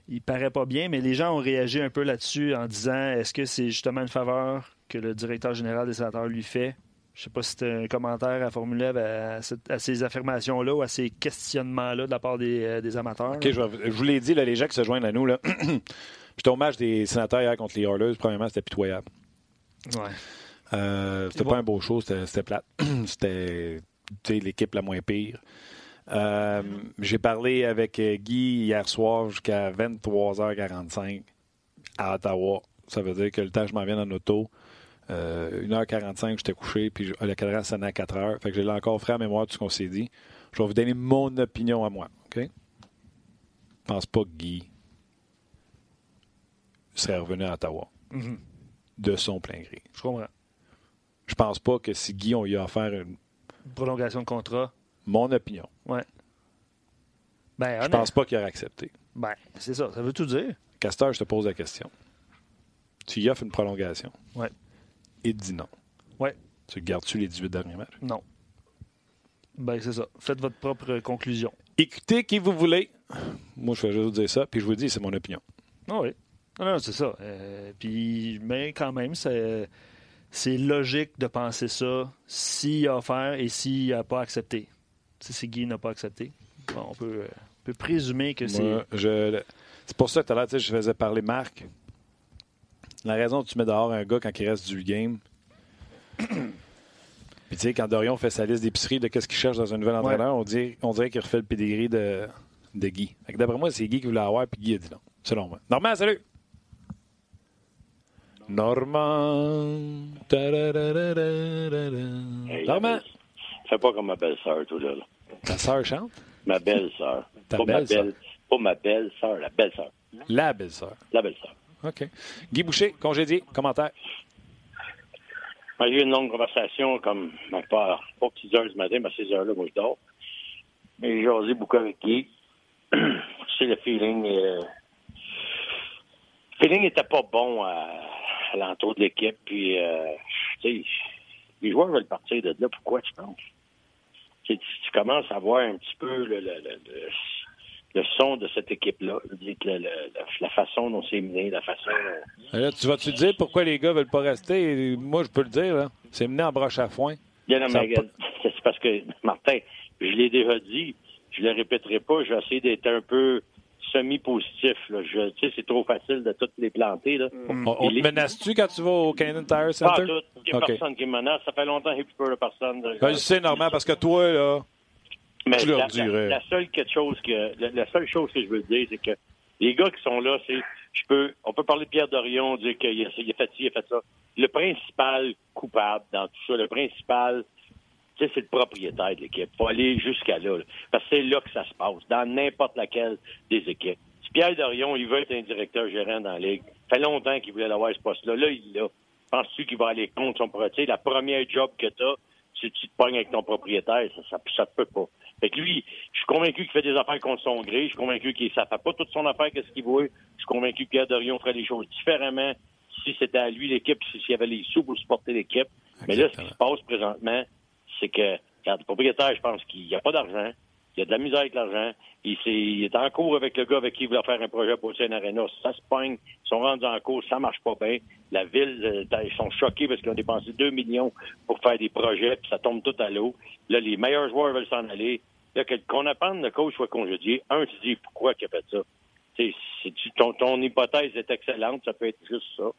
Speaker 3: il paraît pas bien, mais les gens ont réagi un peu là-dessus en disant est-ce que c'est justement une faveur que le directeur général des sénateurs lui fait? Je sais pas si c'était un commentaire à formuler à, cette- à ces affirmations-là ou à ces questionnements-là de la part des, euh, des amateurs.
Speaker 1: OK, je, vous l'ai dit, là, les gens qui se joignent à nous, là. *clears throat* J'étais au match des sénateurs hier contre les Oilers. Premièrement, c'était pitoyable.
Speaker 3: Ouais.
Speaker 1: Euh, c'était
Speaker 3: bon.
Speaker 1: pas un beau show, c'était plate. *clears throat* c'était l'équipe la moins pire. Euh, J'ai parlé avec euh, Guy hier soir jusqu'à 23h45 à Ottawa. Ça veut dire que le temps que je m'en viens en auto, euh, 1h45, j'étais couché, puis le cadran sonnait à 4h. Fait que j'ai encore frais à mémoire tout ce qu'on s'est dit. Je vais vous donner mon opinion à moi, OK? Je pense pas que Guy serait revenu à Ottawa
Speaker 3: Mhm.
Speaker 1: de son plein gré.
Speaker 3: Je comprends.
Speaker 1: Je pense pas que si Guy, on lui a offert une-
Speaker 3: Prolongation de contrat.
Speaker 1: Mon opinion,
Speaker 3: Ouais. Ben,
Speaker 1: je pense pas qu'il aurait accepté.
Speaker 3: Ben, c'est ça. Ça veut tout dire.
Speaker 1: Castor, je te pose la question. Tu y offres une prolongation?
Speaker 3: Ouais.
Speaker 1: Il te dit non.
Speaker 3: Ouais.
Speaker 1: Tu gardes-tu les 18 derniers matchs?
Speaker 3: Non. Ben, c'est ça. Faites votre propre conclusion.
Speaker 1: Écoutez qui vous voulez. Moi, je vais juste vous dire ça, puis je vous dis, c'est mon opinion.
Speaker 3: Ah oui. Non, non, c'est ça. Euh, puis, mais quand même, c'est, c'est logique de penser ça s'il a offert et s'il n'a pas accepté. Tu sais, si Guy n'a pas accepté, bon, on, peut, euh, on peut présumer que c'est.
Speaker 1: C'est pour ça que tout à l'heure, tu sais, je faisais parler Marc. La raison que tu mets dehors un gars quand il reste du game. *clears throat* Puis tu sais, quand Dorion fait sa liste d'épicerie de qu'est-ce qu'il cherche dans un nouvel entraîneur, on dirait, on dirait qu'il refait le pedigree de, de Guy. D'après moi, c'est Guy qui voulait avoir, puis Guy a dit non. Selon moi. Normand, salut! Normand. Ta-da-da-da-da-da-da.
Speaker 5: Hey,
Speaker 1: Normand,
Speaker 5: Fais pas comme ma belle-sœur, toi, là. là.
Speaker 1: Ta sœur chante?
Speaker 5: Ma belle-sœur.
Speaker 1: Ta
Speaker 5: Pas ma
Speaker 1: belle-sœur.
Speaker 5: belle, pas ma belle-sœur, la belle-sœur.
Speaker 1: La belle-sœur.
Speaker 5: La belle-sœur.
Speaker 1: OK. Guy Boucher, congédié, commentaire.
Speaker 5: J'ai eu une longue conversation, comme, ben, pas, pas 6 heures du matin, mais à 6 heures-là, moi, je dors. Mais j'ai jasé beaucoup avec Guy. *clears throat* c'est le feeling. Euh, le feeling n'était pas bon à, à l'entour de l'équipe. Puis, euh, tu sais, les joueurs veulent partir de là. Pourquoi, tu penses? Tu, tu commences à voir un petit peu le, le, le, le son de cette équipe-là. La, façon dont c'est mené, la façon.
Speaker 1: Là, tu vas-tu dire pourquoi les gars veulent pas rester? Moi, je peux le dire. C'est mené en broche à foin.
Speaker 5: Bien, non, mais, *laughs* C'est parce que, Martin, je l'ai déjà dit, je le répéterai pas, je vais essayer d'être un peu semi-positif. Là. Je, tu sais, c'est trop facile de toutes les planter. Là.
Speaker 1: Mm. On, te menace-tu quand tu vas au Canadian Tire Center?
Speaker 5: Pas tout. Il n'y a okay. personne qui me menace. Ça fait longtemps qu'il n'y a plus peur de personne.
Speaker 1: Ben, je sais, normal, parce que toi, là,
Speaker 5: mais
Speaker 1: tu leur
Speaker 5: la,
Speaker 1: dirais.
Speaker 5: La, la, seule quelque chose que la, la, seule chose que je veux dire, c'est que les gars qui sont là, c'est je peux on peut parler de Pierre Dorion, dire qu'il a, il a fait ci, il a fait ça. Le principal coupable dans tout ça, le principal tu sais, c'est le propriétaire de l'équipe. Il faut aller jusqu'à là, là, Parce que c'est là que ça se passe, dans n'importe laquelle des équipes. Si Pierre Dorion, il veut être un directeur gérant dans la Ligue, ça fait longtemps qu'il voulait avoir ce poste-là. Là, il l'a. Penses-tu qu'il va aller contre son propriétaire? La première job que tu as, si tu te pognes avec ton propriétaire, ça, ça, ça peut pas. Fait que lui, je suis convaincu qu'il fait des affaires contre son gré. Je suis convaincu qu'il ne fait pas toute son affaire qu'est-ce qu'il veut. Je suis convaincu que Pierre Dorion ferait les choses différemment si c'était à lui l'équipe, s'il y avait les sous pour supporter l'équipe. Mais là, ce qui se passe présentement, c'est que quand le propriétaire, je pense qu'il n'y a pas d'argent. Il y a de la misère avec l'argent. Il, est en cours avec le gars avec qui il voulait faire un projet pour une Arena. Ça se pogne. Ils sont rendus en cours. Ça marche pas bien. La ville, euh, ils sont choqués parce qu'ils ont dépensé 2 millions pour faire des projets, puis ça tombe tout à l'eau. Là, les meilleurs joueurs veulent s'en aller. Là, qu'on apprenne le coach soit congédié, un, tu dis pourquoi il a fait ça? Ton, ton hypothèse est excellente, ça peut être juste ça.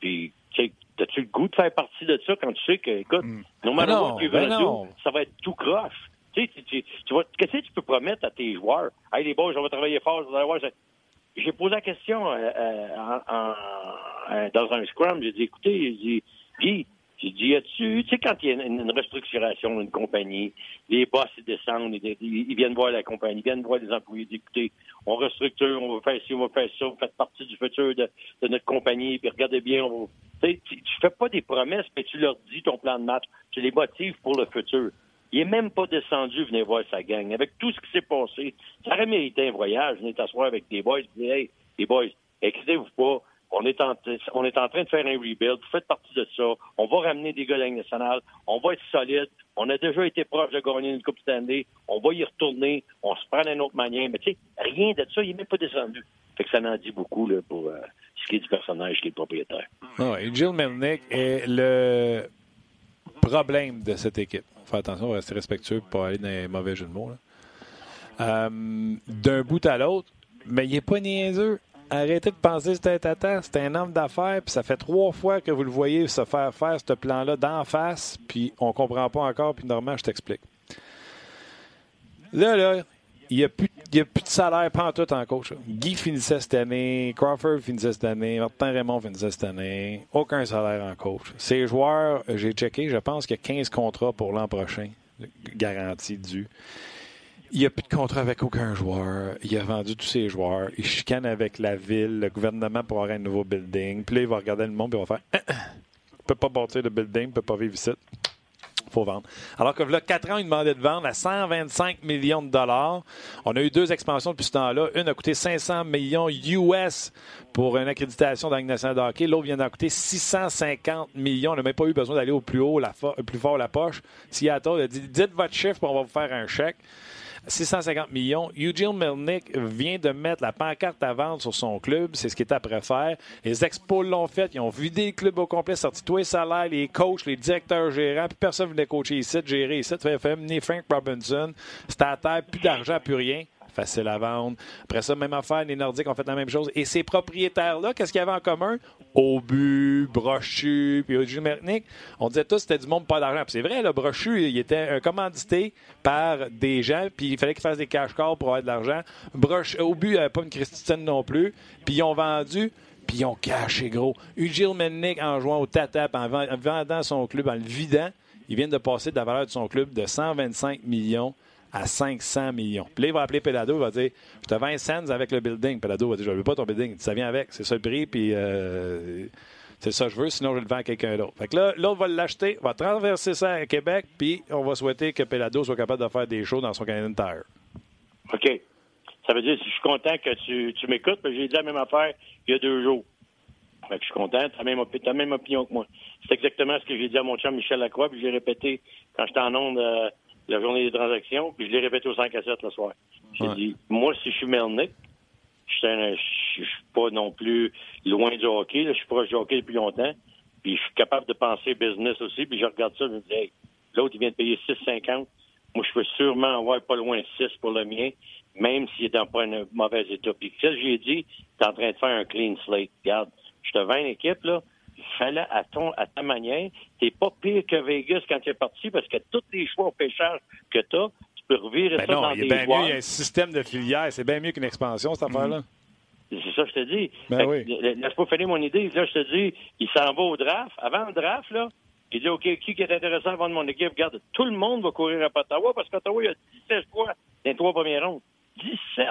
Speaker 5: Puis, as-tu le goût de faire partie de ça quand tu sais que, écoute, mm. no matter
Speaker 1: non,
Speaker 5: what
Speaker 1: ben non.
Speaker 5: ça va être tout croche. Tu sais, tu, tu, vois, qu'est-ce que tu peux promettre à tes joueurs? Hey, les boys, on va travailler fort, allez voir. J'ai posé la question euh, euh, en, en, dans un scrum. J'ai dit, écoutez, j'ai dit, Guy, j'ai dit, tu sais, quand il y a une, restructuration d'une compagnie, les boss, ils descendent, ils, viennent voir la compagnie, ils viennent voir les employés, ils disent, écoutez, on restructure, on va faire ci, on va faire ça, vous faites partie du futur de, de notre compagnie, puis regardez bien, on va... tu, tu fais pas des promesses, mais tu leur dis ton plan de match, tu les motives pour le futur. Il est même pas descendu venir voir sa gang. Avec tout ce qui s'est passé, ça aurait mérité un voyage, venir t'asseoir avec des boys, dire, hey, les boys, excitez-vous pas, on est, en, on est en train de faire un rebuild. Vous faites partie de ça. On va ramener des gars de nationale. On va être solide. On a déjà été proche de gagner une Coupe Stanley. On va y retourner. On se prend d'une autre manière. Mais tu sais, rien de ça, il n'est même pas descendu. Fait que ça en dit beaucoup là, pour euh, ce qui est du personnage qui est le propriétaire.
Speaker 1: Oh, et Jill Melnick est le problème de cette équipe. On fait attention, on va rester respectueux pour pas aller dans les mauvais jeux de mots. Euh, D'un bout à l'autre, mais il n'est pas niaiseux arrêtez de penser c'est un tata, c'est un homme d'affaires, puis ça fait trois fois que vous le voyez se faire faire ce plan-là d'en face, puis on comprend pas encore, puis normalement, je t'explique. Là, là, il n'y a, plus, a plus de salaire tout en coach. Guy finissait cette année, Crawford finissait cette année, Martin Raymond finissait cette année. Aucun salaire en coach. Ces joueurs, j'ai checké, je pense qu'il y a 15 contrats pour l'an prochain, garantie due. Il n'y a plus de contrat avec aucun joueur. Il a vendu tous ses joueurs. Il chicane avec la ville, le gouvernement pour avoir un nouveau building. Puis là, il va regarder le monde et il va faire *clears throat* Il ne peut pas bâtir le building, il ne peut pas vivre ici. Il faut vendre. Alors que là, 4 ans, il demandait de vendre à 125 millions de dollars. On a eu deux expansions depuis ce temps-là. Une a coûté 500 millions US pour une accréditation dans la nationale de hockey. L'autre vient d'en coûter 650 millions. On n'a même pas eu besoin d'aller au plus haut, la plus fort la poche. Seattle a dit dites votre chiffre, on va vous faire un chèque. 650 millions. Eugene Melnick vient de mettre la pancarte à vendre sur son club. C'est ce qu'il est après faire. Les expos l'ont fait. Ils ont vidé le club au complet, sorti tous les salaires, les coachs, les directeurs gérants. Puis personne ne voulait coacher ici, gérer ici. Tu Frank Robinson. C'était à terre, plus d'argent, plus rien facile à vendre. Après ça, même affaire, les Nordiques ont fait la même chose. Et ces propriétaires-là, qu'est-ce qu'il y avait en commun? Aubu, Brochu, puis Eugene Mernick, on disait tous c'était du monde pas d'argent. c'est vrai, le Brochu, il était un commandité par des gens, puis il fallait qu'il fasse des cash calls pour avoir de l'argent. Aubu n'avait pas une Christine non plus, puis ils ont vendu puis ils ont caché gros. Eugene Melnick, en jouant au tatap, en vendant son club, en le vidant, il vient de passer de la valeur de son club de 125 millions à 500 millions. Puis là, il va appeler Pelado, il va dire Je te 20 cents avec le building. Pelado va dire Je ne veux pas ton building. Ça vient avec. C'est ça le prix. Puis euh, C'est ça que je veux, sinon je le vends à quelqu'un d'autre. Fait que là, l'autre va l'acheter, va traverser ça à Québec, puis on va souhaiter que Pelado soit capable de faire des shows dans son Canadian Tire.
Speaker 5: OK. Ça veut dire, je suis content que tu, m'écoutes, j'ai dit la même affaire il y a deux jours. Fait que je suis content, tu as la même opinion que moi. C'est exactement ce que j'ai dit à mon chum Michel Lacroix, puis je l'ai répété quand j'étais en onde euh, la journée des transactions, puis je l'ai répété au 5 à 7 le soir. J'ai dit, moi, si je suis Melnick, je suis pas non plus loin du hockey, je suis proche du hockey depuis longtemps, puis je suis capable de penser business aussi, puis je regarde ça, je me dis, hey, l'autre, il vient de payer 6,50. Moi, je peux sûrement avoir pas loin de 6 pour le mien, même s'il est dans pas un mauvais état. Puis, que j'ai dit, tu es en train de faire un clean slate. Regarde, je te vends une équipe, là, fais-la à, ton, à ta manière. T'es pas pire que Vegas quand tu es parti parce que tous les choix au pêchage que tu as, tu peux revirer
Speaker 1: ben
Speaker 5: ça
Speaker 1: non,
Speaker 5: dans
Speaker 1: il
Speaker 5: des
Speaker 1: bien mieux, il y a un système de filière. C'est bien mieux qu'une expansion, cette affaire-là.
Speaker 5: C'est ça que je te dis.
Speaker 1: Ben oui.
Speaker 5: Laisse-moi finir mon idée. Là, je te dis, il s'en va au draft. Avant le draft, là, il dit, OK, qui est intéressant à vendre mon équipe? Regarde, tout le monde va courir à Ottawa parce qu'Ottawa, il y a 17 fois dans les trois premières rondes. 17!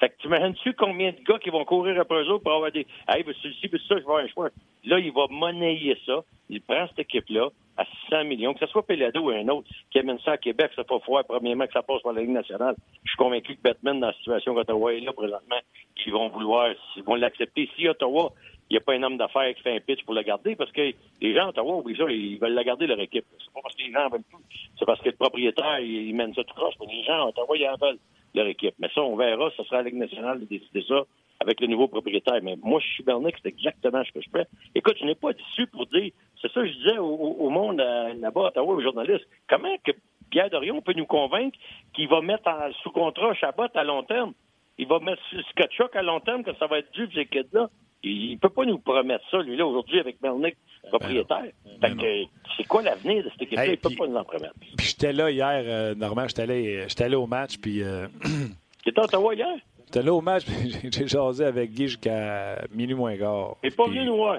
Speaker 5: Fait que tu imagines-tu combien de gars qui vont courir après eux autres pour avoir des. Hey, ben, celui-ci, ben, ça, je vais avoir un choix. Là, il va monnayer ça. Il prend cette équipe-là à 600 millions, que ce soit Pelado ou un autre qui amène ça à Québec, ça pas foire, premièrement, que ça passe par la Ligue nationale. Je suis convaincu que Batman, dans la situation qu'Ottawa est là présentement, ils vont vouloir, ils vont l'accepter. Si Ottawa, il n'y a pas un homme d'affaires qui fait un pitch pour le garder, parce que les gens à Ottawa, oublie ça, ils veulent la garder, leur équipe. C'est pas parce que les gens en veulent plus. C'est parce que le propriétaire, il mène ça tout croche. Mais les gens à Ottawa, ils en veulent leur équipe. Mais ça, on verra, ce sera à la Ligue nationale de décider ça avec le nouveau propriétaire. Mais moi, je suis Bernick, c'est exactement ce que je fais. Écoute, je n'ai pas d'issue pour dire, c'est ça que je disais au, monde euh, là-bas à Ottawa, aux journalistes, comment que Pierre Dorion peut nous convaincre qu'il va mettre en- sous contrat Chabot à long terme? Il va mettre Scotchuk à long terme, que ça va être dû, ces kids-là. Il, il peut pas nous promettre ça, lui-là, aujourd'hui, avec Melnick, propriétaire.
Speaker 1: Ben
Speaker 5: Fait que, c'est quoi l'avenir de cette équipe-là?
Speaker 1: Hey,
Speaker 5: il peut
Speaker 1: puis-
Speaker 5: pas nous en promettre.
Speaker 1: Puis j'étais là hier, euh, Normand, j'étais allé, allé au match, puis euh, *clears throat*
Speaker 5: Tu étais à Ottawa hier?
Speaker 1: j'étais là au match, *laughs* j'ai- jasé avec Guy jusqu'à minuit moins quart.
Speaker 5: N'est pas venu nous voir.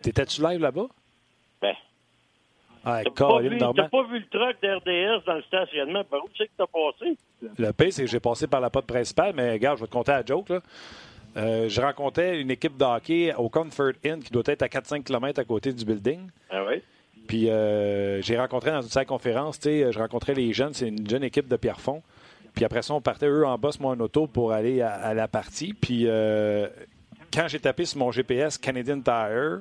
Speaker 1: T'étais-tu live là-bas?
Speaker 5: Ben,
Speaker 1: Ah,
Speaker 5: T'as pas, vu, t'as pas vu le truck d'RDS dans le stationnement. Par où tu sais que t'as passé?
Speaker 1: Le pire, c'est que j'ai passé par la porte principale, mais regarde, je vais te compter la joke. Là. Euh, je rencontrais une équipe de hockey au Comfort Inn qui doit être à 4-5 km à côté du building.
Speaker 5: Ah oui?
Speaker 1: Puis euh, j'ai rencontré dans une salle de conférence, je rencontrais les jeunes, c'est une jeune équipe de Pierrefonds. Puis après ça, on partait eux en boss, moi en auto pour aller à, à la partie. Puis euh, quand j'ai tapé sur mon GPS Canadian Tire,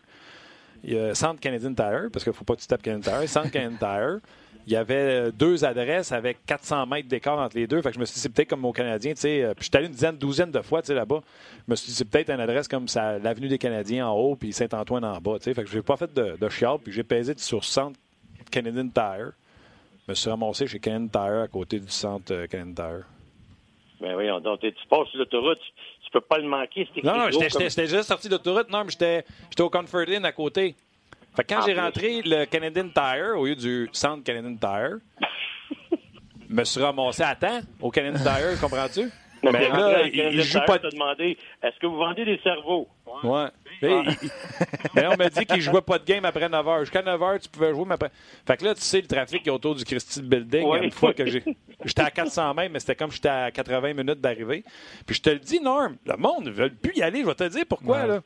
Speaker 1: il y a Centre Canadian Tire, parce qu'il ne faut pas que tu tapes Canadian Tire, Centre Canadian Tire, il y avait deux adresses avec 400 mètres d'écart entre les deux. Fait que je me suis dit, c'est peut-être comme au Canadien, tu sais. euh, Puis suis allé une dizaine, douzaine de fois, tu sais, là-bas. Je me suis dit, c'est peut-être une adresse comme ça, l'avenue des Canadiens en haut, puis Saint-Antoine en bas, tu sais. Fait que je n'ai pas fait de, de chiale, puis j'ai pesé sur Centre Canadian Tire. Je me suis ramassé chez Canadian Tire à côté du Centre euh, Canadian Tire.
Speaker 5: Ben oui, donc tu passes sur l'autoroute, tu, tu peux pas le manquer.
Speaker 1: Non, non, j'étais
Speaker 5: comme-
Speaker 1: j'étais- j'étais déjà sorti d'autoroute. Non, mais j'étais j'étais au Comfort Inn à côté. Fait que quand j'ai rentré le Canadian Tire au lieu du centre Canadian Tire, je me suis ramassé à temps au Canadian Tire, comprends-tu? *laughs*
Speaker 5: Mais
Speaker 1: là, il, il joue pas de.
Speaker 5: demandé, est-ce que vous vendez des cerveaux?
Speaker 1: Ouais. Mais, il- on m'a dit qu'il jouait pas de game après 9 h. Jusqu'à 9 h, tu pouvais jouer, mais après. Fait que là, tu sais, le trafic autour du Christie Building,
Speaker 5: Ouais.
Speaker 1: une fois que j'ai. J'étais à 400 mètres, mais c'était comme j'étais à 80 minutes d'arrivée. Puis je te le dis, Norm, le monde ne veut plus y aller. Je vais te dire pourquoi, là.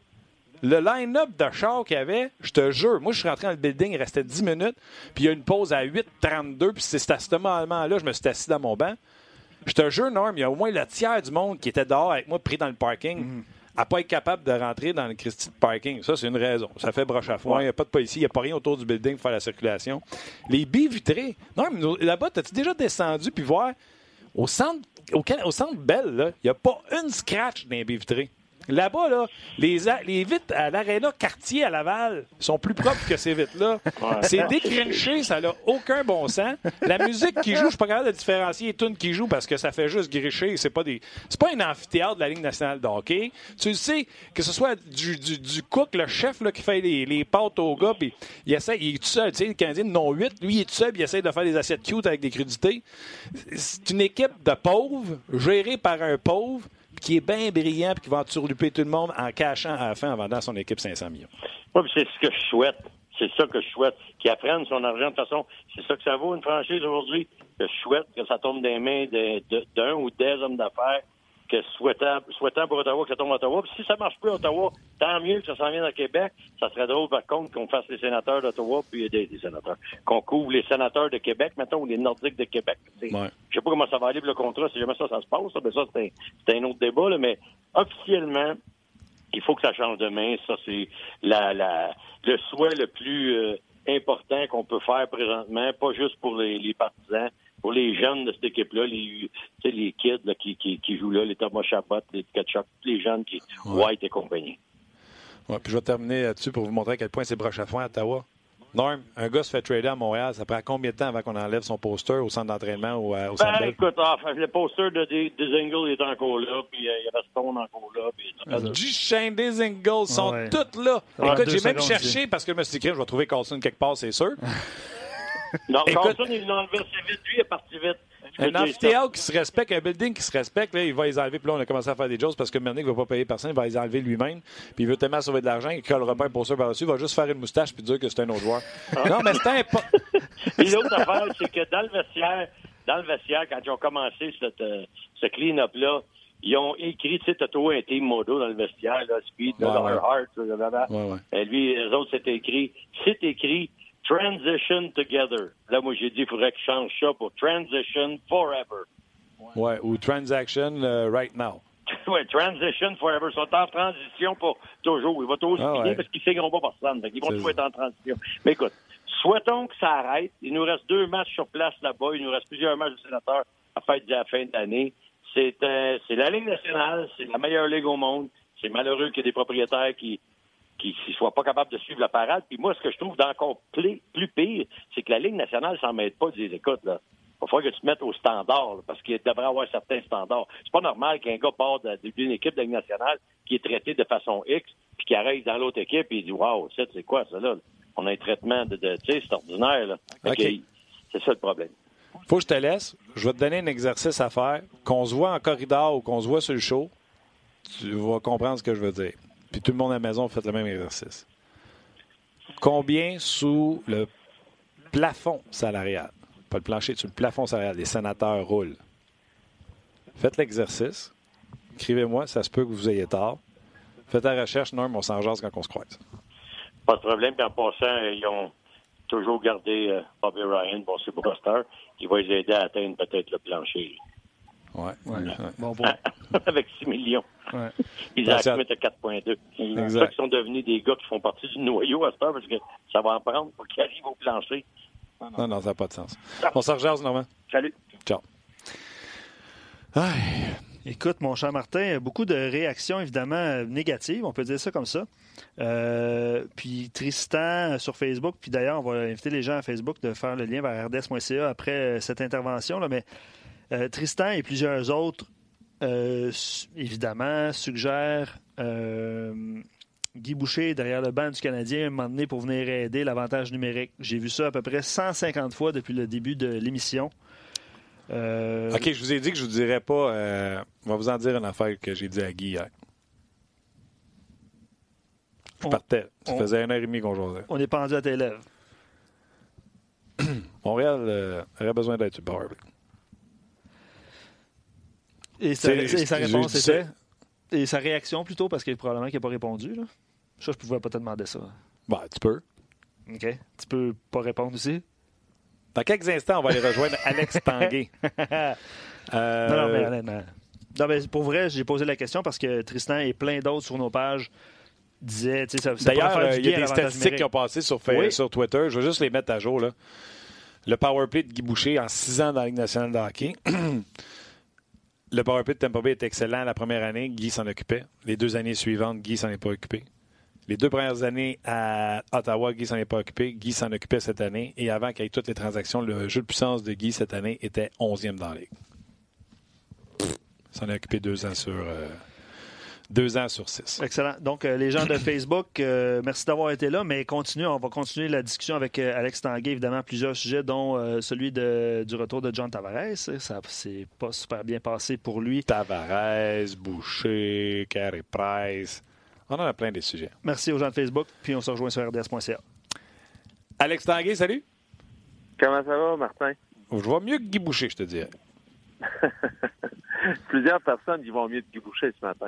Speaker 1: Le line-up de char qu'il y avait, je te jure, moi, je suis rentré dans le building, il restait 10 minutes, puis il y a une pause à 8h32, puis c'est à ce moment-là, je me suis assis dans mon banc. Je te jure, Norm, il y a au moins le tiers du monde qui était dehors avec moi, pris dans le parking, à pas être capable de rentrer dans le Christie de parking. Ça, c'est une raison. Ça fait broche à foin. Il n'y a pas de policier, il n'y a pas rien autour du building pour faire la circulation. Les baies vitrées. Norm, nous- là-bas, t'as-tu déjà descendu puis voir au centre, au, centre Bell, il n'y a pas une scratch dans les baies vitrées? Là-bas, là, les, les vitres à l'Arena Cartier à Laval sont plus propres que ces vitres-là. C'est décrenché, ça n'a aucun bon sens. La musique qui joue, je suis pas capable de différencier les tunes qui jouent parce que ça fait juste gricher. C'est pas des, c'est pas un amphithéâtre de la Ligue nationale de hockey. Tu le sais, que ce soit du, du, du cook, le chef là, qui fait les, les pâtes aux gars, puis il essaie, il est tout seul. Tu sais, les Canadiens n'ont 8, lui il est tout seul, puis il essaie de faire des assiettes cute avec des crudités. C'est une équipe de pauvres, gérée par un pauvre, qui est bien brillant, puis qui va entourlouper tout le monde en cachant à la fin en vendant son équipe 500 millions.
Speaker 5: Oui, c'est ce que je souhaite. C'est ça que je souhaite. Qu'ils apprennent son argent. De toute façon, c'est ça que ça vaut, une franchise aujourd'hui. Je souhaite que ça tombe des mains d'un ou des hommes d'affaires que souhaitant, souhaitant pour Ottawa que ça tombe à Ottawa. Puis si ça marche plus à Ottawa, tant mieux que ça s'en vienne à Québec. Ça serait drôle, par contre, qu'on fasse les sénateurs d'Ottawa, puis des, des sénateurs, qu'on couvre les sénateurs de Québec, maintenant, ou les Nordiques de Québec.
Speaker 1: Ouais.
Speaker 5: Je sais pas comment ça va aller pour le contrat, si jamais ça, ça se passe. Ça, ben ça c'est un, c'est un autre débat, là, mais officiellement, il faut que ça change de main. Ça, c'est la, la, le souhait le plus euh, important qu'on peut faire présentement, pas juste pour les, les partisans, pour les jeunes de cette équipe-là, les, tu sais, les kids là, qui, qui, qui jouent là, les Thomas Chabot, les Ketchup, tous les jeunes qui, White et compagnie.
Speaker 1: Ouais, puis je vais terminer là-dessus pour vous montrer à quel point c'est broche à foin à Ottawa. Norm, un gars se fait trader à Montréal, ça prend combien de temps avant qu'on enlève son poster au centre d'entraînement ou à- au centre
Speaker 5: Ben, écoute, enfin, le poster de des Dingle est encore là, puis euh, il y Stone encore là. Puis,
Speaker 1: Duchesne des Ingles sont
Speaker 3: Ouais.
Speaker 1: toutes là.
Speaker 3: Ouais,
Speaker 1: Écoute, j'ai même cherché parce que je me suis dit, je vais trouver Carlson quelque part, c'est sûr. *laughs*
Speaker 5: non,
Speaker 1: Écoute-
Speaker 5: Carlson, il l'a enlevé assez vite. Lui, il est parti vite.
Speaker 1: Un amphithéâtre qui se respecte, un building qui se respecte, là, il va les enlever. Puis là, on a commencé à faire des choses parce que Mernick ne va pas payer personne, il va les enlever lui-même. Puis il veut tellement sauver de l'argent, il collera pas un poster par-dessus, il va juste faire une moustache puis dire que c'est un autre joueur. non, mais c'est important. *laughs*
Speaker 5: Puis l'autre affaire, c'est que dans le vestiaire, dans le vestiaire, quand ils ont commencé cette, euh, ce clean-up-là, ils ont écrit, tu sais, t'as trouvé un team modo dans le vestiaire, là, Speed,
Speaker 1: Ouais,
Speaker 5: dans
Speaker 1: ouais.
Speaker 5: leur heart, là, là, là.
Speaker 1: Ouais, ouais.
Speaker 5: Et lui, les autres, c'était écrit, c'est écrit Transition Together. Là, moi, j'ai dit, il faudrait qu'ils changent ça pour Transition Forever.
Speaker 1: Ouais, ou transaction euh, right now. *laughs*
Speaker 5: ouais, Transition Forever. Ils sont en transition pour toujours. Ils vont toujours
Speaker 1: Ah ouais.
Speaker 5: parce qu'ils ne finiront pas personne. Ils vont toujours être en transition. Mais écoute, souhaitons que ça arrête. Il nous reste deux matchs sur place là-bas. Il nous reste plusieurs matchs de sénateurs à faire la fin de l'année. C'est euh, c'est la Ligue nationale. C'est la meilleure ligue au monde. C'est malheureux qu'il y ait des propriétaires qui qui ne soient pas capables de suivre la parade. Puis moi, ce que je trouve d'encore plus, plus pire, c'est que la Ligue nationale s'en mêle pas des écoutes. Là. Il va falloir que tu te mettes au standard, là, parce qu'il devrait avoir certains standards. C'est pas normal qu'un gars part de- d'une équipe de Ligue nationale qui est traité de façon X, puis qui arrive dans l'autre équipe et il dit Waouh, c'est quoi ça là? On a un traitement de, de tu sais, c'est ordinaire. Là. Fait
Speaker 1: OK.
Speaker 5: que, C'est ça le problème.
Speaker 1: Faut que je te laisse. Je vais te donner un exercice à faire. Qu'on se voit en corridor ou qu'on se voit sur le show, tu vas comprendre ce que je veux dire. Puis tout le monde à la maison, faites le même exercice. Combien sous le plafond salarial, pas le plancher, sur le plafond salarial, les sénateurs roulent? Faites l'exercice. Écrivez-moi, ça se peut que vous ayez tort. Faites la recherche, Norm, on s'en jase quand on se croise.
Speaker 5: Pas de problème. Puis en passant, euh, ils ont toujours gardé euh, Bobby Ryan, bon, c'est Buster, qui va les aider à atteindre peut-être le plancher.
Speaker 1: Ouais.
Speaker 3: Ouais.
Speaker 1: ouais.
Speaker 3: Bon point. *laughs*
Speaker 5: Avec 6 millions.
Speaker 3: Ouais. *laughs*
Speaker 1: That's
Speaker 5: Smith à 4.2. C'est
Speaker 1: Exact.
Speaker 5: ça qu'ils sont devenus des gars qui font partie du noyau à cette heure parce que ça va en prendre pour qu'ils arrivent au plancher.
Speaker 1: Non, non, ça n'a pas de sens. On s'en rejase, Normand.
Speaker 5: Salut.
Speaker 1: Ciao. Aïe.
Speaker 3: Écoute, mon cher Martin, beaucoup de réactions évidemment euh, négatives, on peut dire ça comme ça. Euh, puis Tristan euh, sur Facebook, puis d'ailleurs, on va inviter les gens à Facebook de faire le lien vers rds.ca après cette intervention. Là, mais euh, Tristan et plusieurs autres, euh, évidemment, suggèrent euh, Guy Boucher derrière le banc du Canadien un moment donné pour venir aider l'avantage numérique. J'ai vu ça à peu près 150 fois depuis le début de l'émission.
Speaker 1: OK, je vous ai dit que je vous dirais pas. on va vous en dire une affaire que j'ai dit à Guy hier. Je
Speaker 3: On-
Speaker 1: partais. Ça
Speaker 3: on-
Speaker 1: faisait une heure et demie qu'on jouait.
Speaker 3: On est pendu à tes lèvres. *coughs*
Speaker 1: Montréal aurait besoin d'être play.
Speaker 3: Et sa, et réponse
Speaker 1: je-
Speaker 3: était. Et sa réaction plutôt, parce que probablement qu'il n'a pas répondu. Là. Ça, je ne pouvais pas te demander ça.
Speaker 1: Bah, tu peux.
Speaker 3: OK? Tu peux pas répondre aussi?
Speaker 1: Dans quelques instants, on va aller rejoindre Alex *laughs* Tanguay. Euh,
Speaker 3: Non, non, mais honnêtement. Non, mais pour vrai, j'ai posé la question parce que Tristan et plein d'autres sur nos pages disaient.
Speaker 1: D'ailleurs, euh, il y a des statistiques qui ont passé sur,
Speaker 3: Oui.
Speaker 1: sur Twitter. Je vais juste les mettre à jour. Là. Le power play de Guy Boucher en six ans dans la Ligue nationale de hockey. *clears throat* Le power de Tampa Bay est excellent la première année. Guy s'en occupait. Les deux années suivantes, Guy s'en est pas occupé. Les deux premières années à Ottawa, Guy s'en est pas occupé. Guy s'en occupait cette année. Et avant qu'il y ait toutes les transactions, le jeu de puissance de Guy cette année était 11e dans la Ligue. S'en est occupé deux ans sur, euh, deux ans sur six.
Speaker 3: Excellent. Donc, euh, les gens de *clears throat* Facebook, euh, merci d'avoir été là, mais continue, on va continuer la discussion avec euh, Alex Tanguay, évidemment, plusieurs sujets, dont euh, celui de- du retour de John Tavares. Ça s'est pas super bien passé pour lui.
Speaker 1: Tavares, Boucher, Carey Price. On en a plein des sujets.
Speaker 3: Merci aux gens de Facebook, puis on se rejoint sur rds.ca.
Speaker 1: Alex Tanguay, salut.
Speaker 6: Comment ça va, Martin?
Speaker 1: Je vois mieux que Guy Boucher, je te dirais. *laughs*
Speaker 6: plusieurs personnes y vont mieux de Guy Boucher ce matin.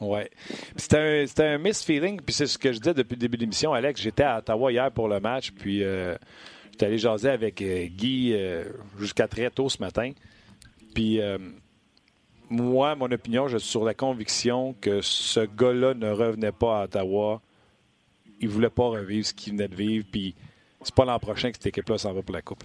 Speaker 1: Oui. C'était un, un misfeeling, puis c'est ce que je disais depuis le début de l'émission, Alex. J'étais à Ottawa hier pour le match, puis euh, j'étais allé jaser avec euh, Guy euh, jusqu'à très tôt ce matin. Puis moi, mon opinion, je suis sur la conviction que ce gars-là ne revenait pas à Ottawa. Il voulait pas revivre ce qu'il venait de vivre, puis c'est pas l'an prochain que cette équipe-là s'en va pour la Coupe.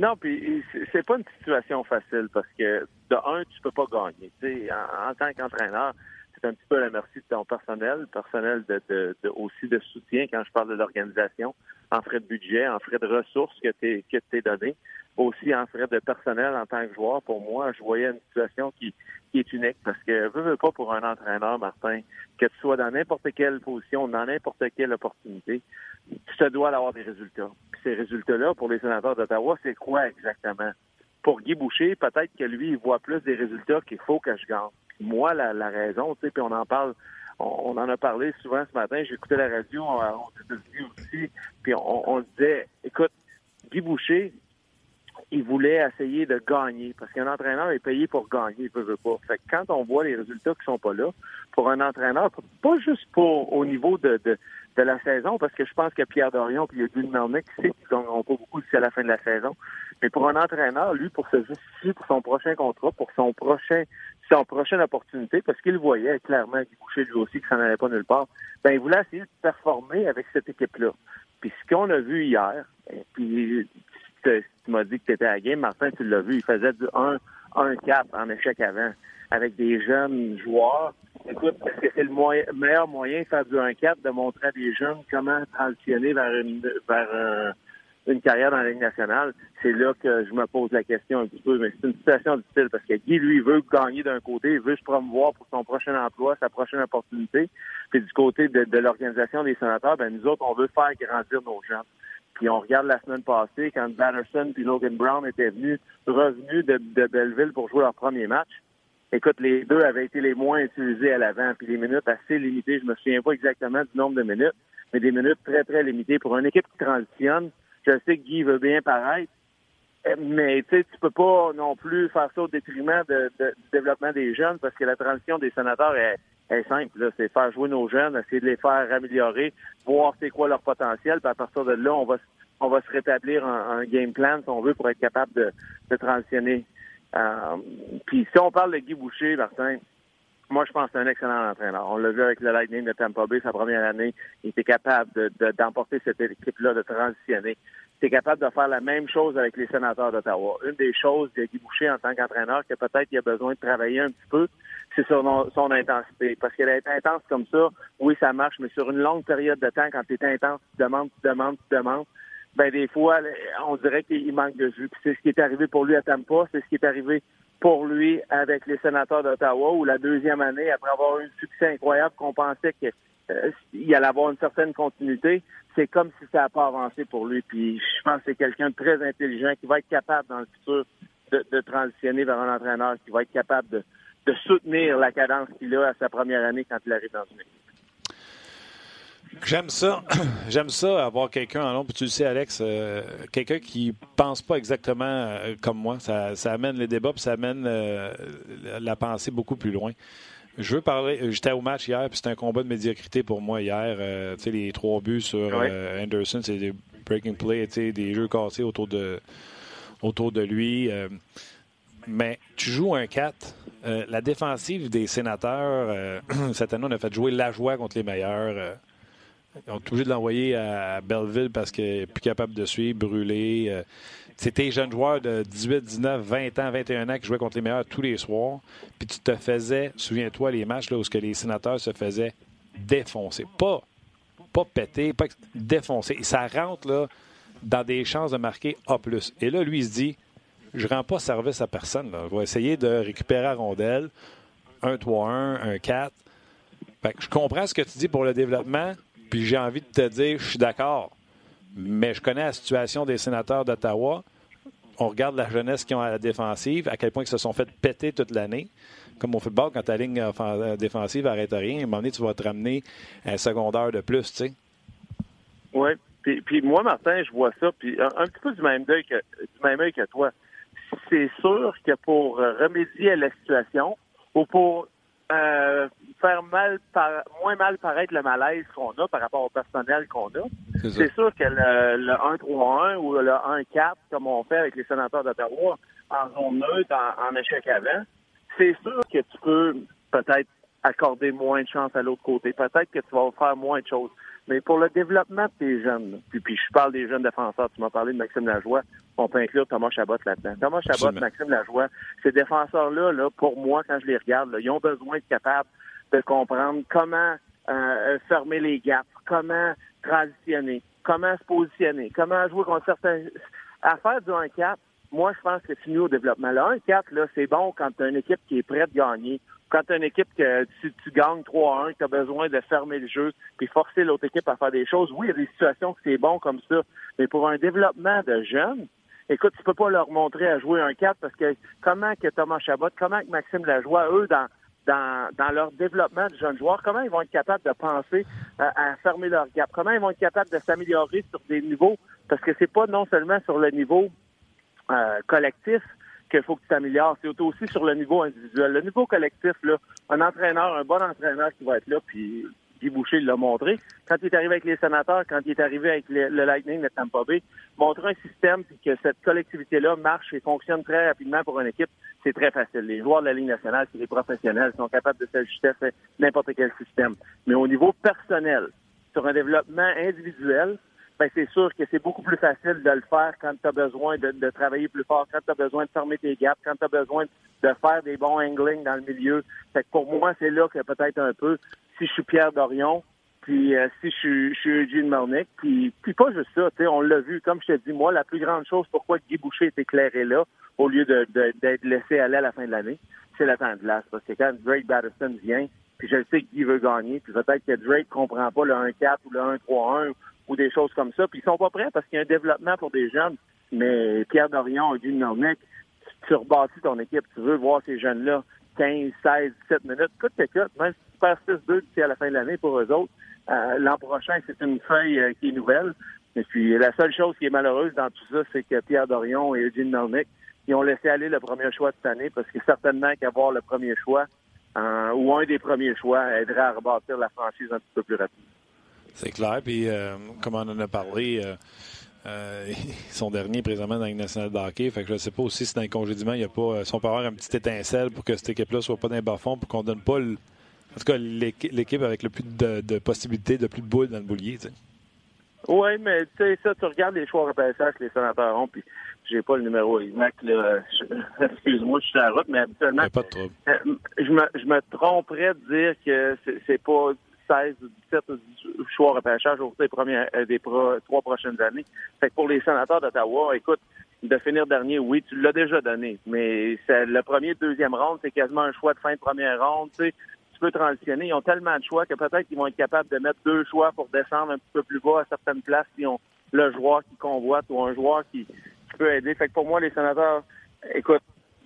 Speaker 6: Non, puis c'est pas une situation facile parce que de un, tu peux pas gagner. en, en tant qu'entraîneur, c'est un petit peu la merci de ton personnel, personnel de, de, aussi de soutien quand je parle de l'organisation, en frais de budget, en frais de ressources que tu que t'es donné, aussi en frais de personnel en tant que joueur. Pour moi, je voyais une situation qui, qui est unique parce que veux, veux pas pour un entraîneur, Martin, que tu sois dans n'importe quelle position, dans n'importe quelle opportunité, tu te dois d'avoir des résultats. Puis ces résultats-là, pour les sénateurs d'Ottawa, c'est quoi exactement? Pour Guy Boucher, peut-être que lui, il voit plus des résultats qu'il faut que je gagne. Moi, la, la raison, tu sais, puis on en parle on, en a parlé souvent ce matin. J'ai écouté la radio aux États-Unis aussi. Puis on, on disait, écoute, Guy Boucher, il voulait essayer de gagner parce qu'un entraîneur est payé pour gagner, il veut pas. Fait que quand on voit les résultats qui sont pas là, pour un entraîneur, pas juste pour au niveau de, de, de la saison, parce que je pense que Pierre Dorion puis Guy Melnick sait qu'ils gagneront pas beaucoup à la fin de la saison. Mais pour un entraîneur, lui, pour se justifier pour son prochain contrat, pour son prochain son prochaine opportunité, parce qu'il voyait clairement qu'il couchait lui aussi que ça n'allait pas nulle part, ben il voulait essayer de performer avec cette équipe-là. Puis ce qu'on a vu hier, puis tu m'as dit que tu étais à game, Martin, tu l'as vu, il faisait du 1-4 en échec avant, avec des jeunes joueurs. Écoute, est-ce que c'est le meilleur moyen de faire du 1-4, de montrer à des jeunes comment transitionner vers une, vers une carrière dans la Ligue nationale? C'est là que je me pose la question un petit peu, mais c'est une situation difficile parce que Guy, lui, veut gagner d'un côté, il veut se promouvoir pour son prochain emploi, sa prochaine opportunité. Puis du côté de, de l'organisation des sénateurs, ben nous autres, on veut faire grandir nos jeunes. Puis on regarde la semaine passée, quand Batterson puis Logan Brown étaient venus, revenus de, Belleville pour jouer leur premier match. Écoute, les deux avaient été les moins utilisés à l'avant, puis les minutes assez limitées. Je me souviens pas exactement du nombre de minutes, mais des minutes très, très limitées. Pour une équipe qui transitionne, je sais que Guy veut bien paraître, mais tu sais, tu peux pas non plus faire ça au détriment du développement des jeunes parce que la transition des sénateurs est, est simple. C'est faire jouer nos jeunes, essayer de les faire améliorer, voir c'est quoi leur potentiel, puis à partir de là, on va on va se rétablir un, game plan, si on veut, pour être capable de, de transitionner. Euh, puis si on parle de Guy Boucher, Martin, moi, je pense que c'est un excellent entraîneur. On l'a vu avec le Lightning de Tampa Bay sa première année. Il était capable d'emporter de, cette équipe-là, de transitionner. Il était capable de faire la même chose avec les sénateurs d'Ottawa. Une des choses de Guy Boucher en tant qu'entraîneur, que peut-être il a besoin de travailler un petit peu, c'est sur son, intensité. Parce qu'elle est intense comme ça, oui, ça marche, mais sur une longue période de temps, quand tu es intense, tu demandes, tu demandes, tu demandes, ben des fois, on dirait qu'il manque de jus. c'est ce qui est arrivé pour lui à Tampa, c'est ce qui est arrivé pour lui avec les sénateurs d'Ottawa, où la deuxième année, après avoir eu un succès incroyable, qu'on pensait qu'il euh, allait avoir une certaine continuité, c'est comme si ça n'a pas avancé pour lui. Puis je pense que c'est quelqu'un de très intelligent qui va être capable dans le futur de transitionner vers un entraîneur qui va être capable de, de soutenir la cadence qu'il a à sa première année quand il arrive dans une équipe.
Speaker 1: J'aime ça. *clears throat* J'aime ça, avoir quelqu'un en. Puis tu le sais, Alex, euh, quelqu'un qui pense pas exactement euh, comme moi. Ça, amène les débats, puis ça amène euh, la pensée beaucoup plus loin. Je veux parler. J'étais au match hier, puis c'était un combat de médiocrité pour moi hier. tu sais, les trois buts sur Anderson, c'est des breaking sais, des jeux cassés autour de, autour de lui. Mais tu joues un 4. la défensive des sénateurs, *clears throat* cette année, on a fait jouer la joie contre les meilleurs. Ils ont obligé de l'envoyer à Belleville parce qu'il n'est plus capable de suivre, brûlé. Euh, c'était jeune joueur de 18, 19, 20 ans, 21 ans qui jouait contre les meilleurs tous les soirs. Puis tu te faisais, souviens-toi, les matchs là, où que les sénateurs se faisaient défoncer. Pas, pas péter, pas défoncer. Et ça rentre là, dans des chances de marquer A. Et là, lui, il se dit je rends pas service à personne. Je vais essayer de récupérer à rondelle. Un 3-1, un 4. je comprends ce que tu dis pour le développement, puis j'ai envie de te dire, je suis d'accord, mais je connais la situation des sénateurs d'Ottawa. On regarde la jeunesse qu'ils ont à la défensive, à quel point ils se sont fait péter toute l'année. Comme au football, quand ta ligne défensive n'arrête rien, à un moment donné, tu vas te ramener un secondaire de plus, tu sais.
Speaker 6: Oui. Puis, moi, Martin, je vois ça, puis un, petit peu du même œil que, du même œil que toi. C'est sûr que pour remédier à la situation ou pour euh, faire mal par, moins mal paraître le malaise qu'on a par rapport au personnel qu'on a. C'est sûr que le, 1-3-1 ou le 1-4, comme on fait avec les sénateurs d'Ottawa, en zone neutre, en, échec avant, c'est sûr que tu peux peut-être accorder moins de chance à l'autre côté. Peut-être que tu vas faire moins de choses. Mais pour le développement de tes jeunes, puis, puis je parle des jeunes défenseurs, tu m'as parlé de Maxime Lajoie, on peut inclure Thomas Chabot là-dedans. Thomas Chabot, Maxime Lajoie, ces défenseurs-là, là, pour moi, quand je les regarde, ils ont besoin d'être capables de comprendre comment euh, fermer les gaps, comment transitionner, comment se positionner, comment jouer contre certains... À faire du 1-4, moi, je pense que c'est mieux au développement. Le 1-4, là, c'est bon quand tu as une équipe qui est prête à gagner. Quand tu as une équipe que tu, gagnes 3-1, tu as besoin de fermer le jeu puis forcer l'autre équipe à faire des choses. Oui, il y a des situations que c'est bon comme ça, mais pour un développement de jeunes, écoute, tu peux pas leur montrer à jouer un 4 parce que comment que Thomas Chabot, comment que Maxime Lajoie, eux, dans, dans, dans leur développement de jeunes joueurs, comment ils vont être capables de penser à, fermer leur gap, comment ils vont être capables de s'améliorer sur des niveaux, parce que c'est pas non seulement sur le niveau euh, collectif qu'il faut que tu t'améliores, c'est aussi sur le niveau individuel. Le niveau collectif, là, un entraîneur, un bon entraîneur qui va être là, puis Guy Boucher l'a montré. Quand il est arrivé avec les sénateurs, quand il est arrivé avec le, Lightning de Tampa Bay, montrer un système puis que cette collectivité-là marche et fonctionne très rapidement pour une équipe, c'est très facile. Les joueurs de la Ligue nationale, c'est des professionnels, sont capables de s'ajuster à n'importe quel système. Mais au niveau personnel, sur un développement individuel, ben c'est sûr que c'est beaucoup plus facile de le faire quand tu as besoin de, de, travailler plus fort, quand tu as besoin de fermer tes gaps, quand tu as besoin de faire des bons anglings dans le milieu. Fait que pour moi, c'est là que peut-être un peu si je suis Pierre Dorion, puis euh, si je suis, Eugene Marnick, puis, puis pas juste ça, on l'a vu, comme je te dis, moi, la plus grande chose pourquoi Guy Boucher est éclairé là, au lieu de, d'être laissé aller à la fin de l'année, c'est le temps de glace. Parce que quand Drake Batterson vient, puis je sais que Guy veut gagner, puis peut-être que Drake comprend pas le 1-4 ou le 1-3-1 ou des choses comme ça, puis ils sont pas prêts parce qu'il y a un développement pour des jeunes. Mais Pierre Dorion, Eugene Marnick, tu rebâtis ton équipe, tu veux voir ces jeunes-là 15, 16, 17 minutes, écoute, écoute, même si tu perds 6-2 d'ici à la fin de l'année pour eux autres, euh, l'an prochain, c'est une feuille euh, qui est nouvelle. Et puis, la seule chose qui est malheureuse dans tout ça, c'est que Pierre Dorion et Eugene Melnick, ils ont laissé aller le premier choix de cette année parce que certainement qu'avoir le premier choix euh, ou un des premiers choix aiderait à rebâtir la franchise un petit peu plus rapidement.
Speaker 1: C'est clair. Puis, comme on en a parlé, euh, *laughs* son dernier présentement dans la nationale de hockey. Fait que je ne sais pas aussi si dans les congédiements, il y a pas. Euh, si on peut avoir une petite étincelle pour que cette équipe-là soit pas dans les bas-fonds, pour qu'on donne pas en tout cas l'équipe avec le plus de, possibilités, de plus de boules dans le boulier.
Speaker 6: Oui, mais tu sais, ça, tu regardes les choix repêchage que les sénateurs ont, puis j'ai pas le numéro exact, là. *laughs* Excuse-moi, je suis à la route, mais habituellement.
Speaker 1: pas de
Speaker 6: euh, je, me, je me tromperais de dire que c'est pas 16 ou 17 choix repêchage au des, premières, euh, des trois prochaines années. Fait que pour les sénateurs d'Ottawa, écoute, de finir dernier, oui, tu l'as déjà donné. Mais c'est le premier, deuxième ronde, c'est quasiment un choix de fin de première ronde. Tu, sais, tu peux transitionner. Ils ont tellement de choix que peut-être qu'ils vont être capables de mettre deux choix pour descendre un petit peu plus bas à certaines places s'ils ont le joueur qui convoite ou un joueur qui, qui peut aider. Fait que pour moi, les sénateurs, écoute,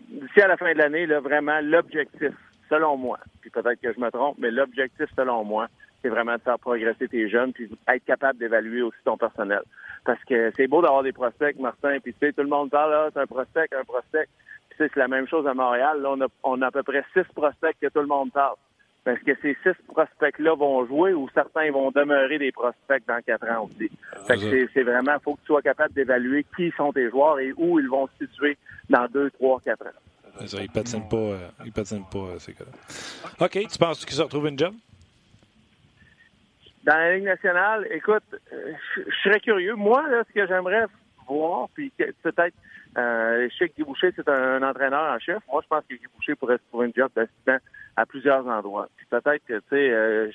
Speaker 6: d'ici à la fin de l'année, là, vraiment, l'objectif, selon moi, puis peut-être que je me trompe, mais l'objectif, selon moi, c'est vraiment de faire progresser tes jeunes puis être capable d'évaluer aussi ton personnel. Parce que c'est beau d'avoir des prospects, Martin, puis tu sais, tout le monde parle, là, c'est un prospect, un prospect. Puis c'est la même chose à Montréal. Là, on a, on a à peu près six prospects que tout le monde parle. Parce que ces six prospects-là vont jouer ou certains vont demeurer des prospects dans quatre ans aussi. Fait que c'est vraiment, il faut que tu sois capable d'évaluer qui sont tes joueurs et où ils vont se situer dans deux, trois, quatre ans.
Speaker 1: Ils ne patinent pas, euh, ils patinent pas euh, ces gars-là. OK, tu penses qu'ils se retrouvent une job?
Speaker 6: Dans la Ligue nationale, écoute, euh, je serais curieux. Moi, là, ce que j'aimerais voir, puis peut-être, euh, je sais que Guy Boucher, c'est un, entraîneur en chef. Moi, je pense que Guy Boucher pourrait se trouver une job d'assistant à plusieurs endroits. Puis peut-être que, tu sais, euh,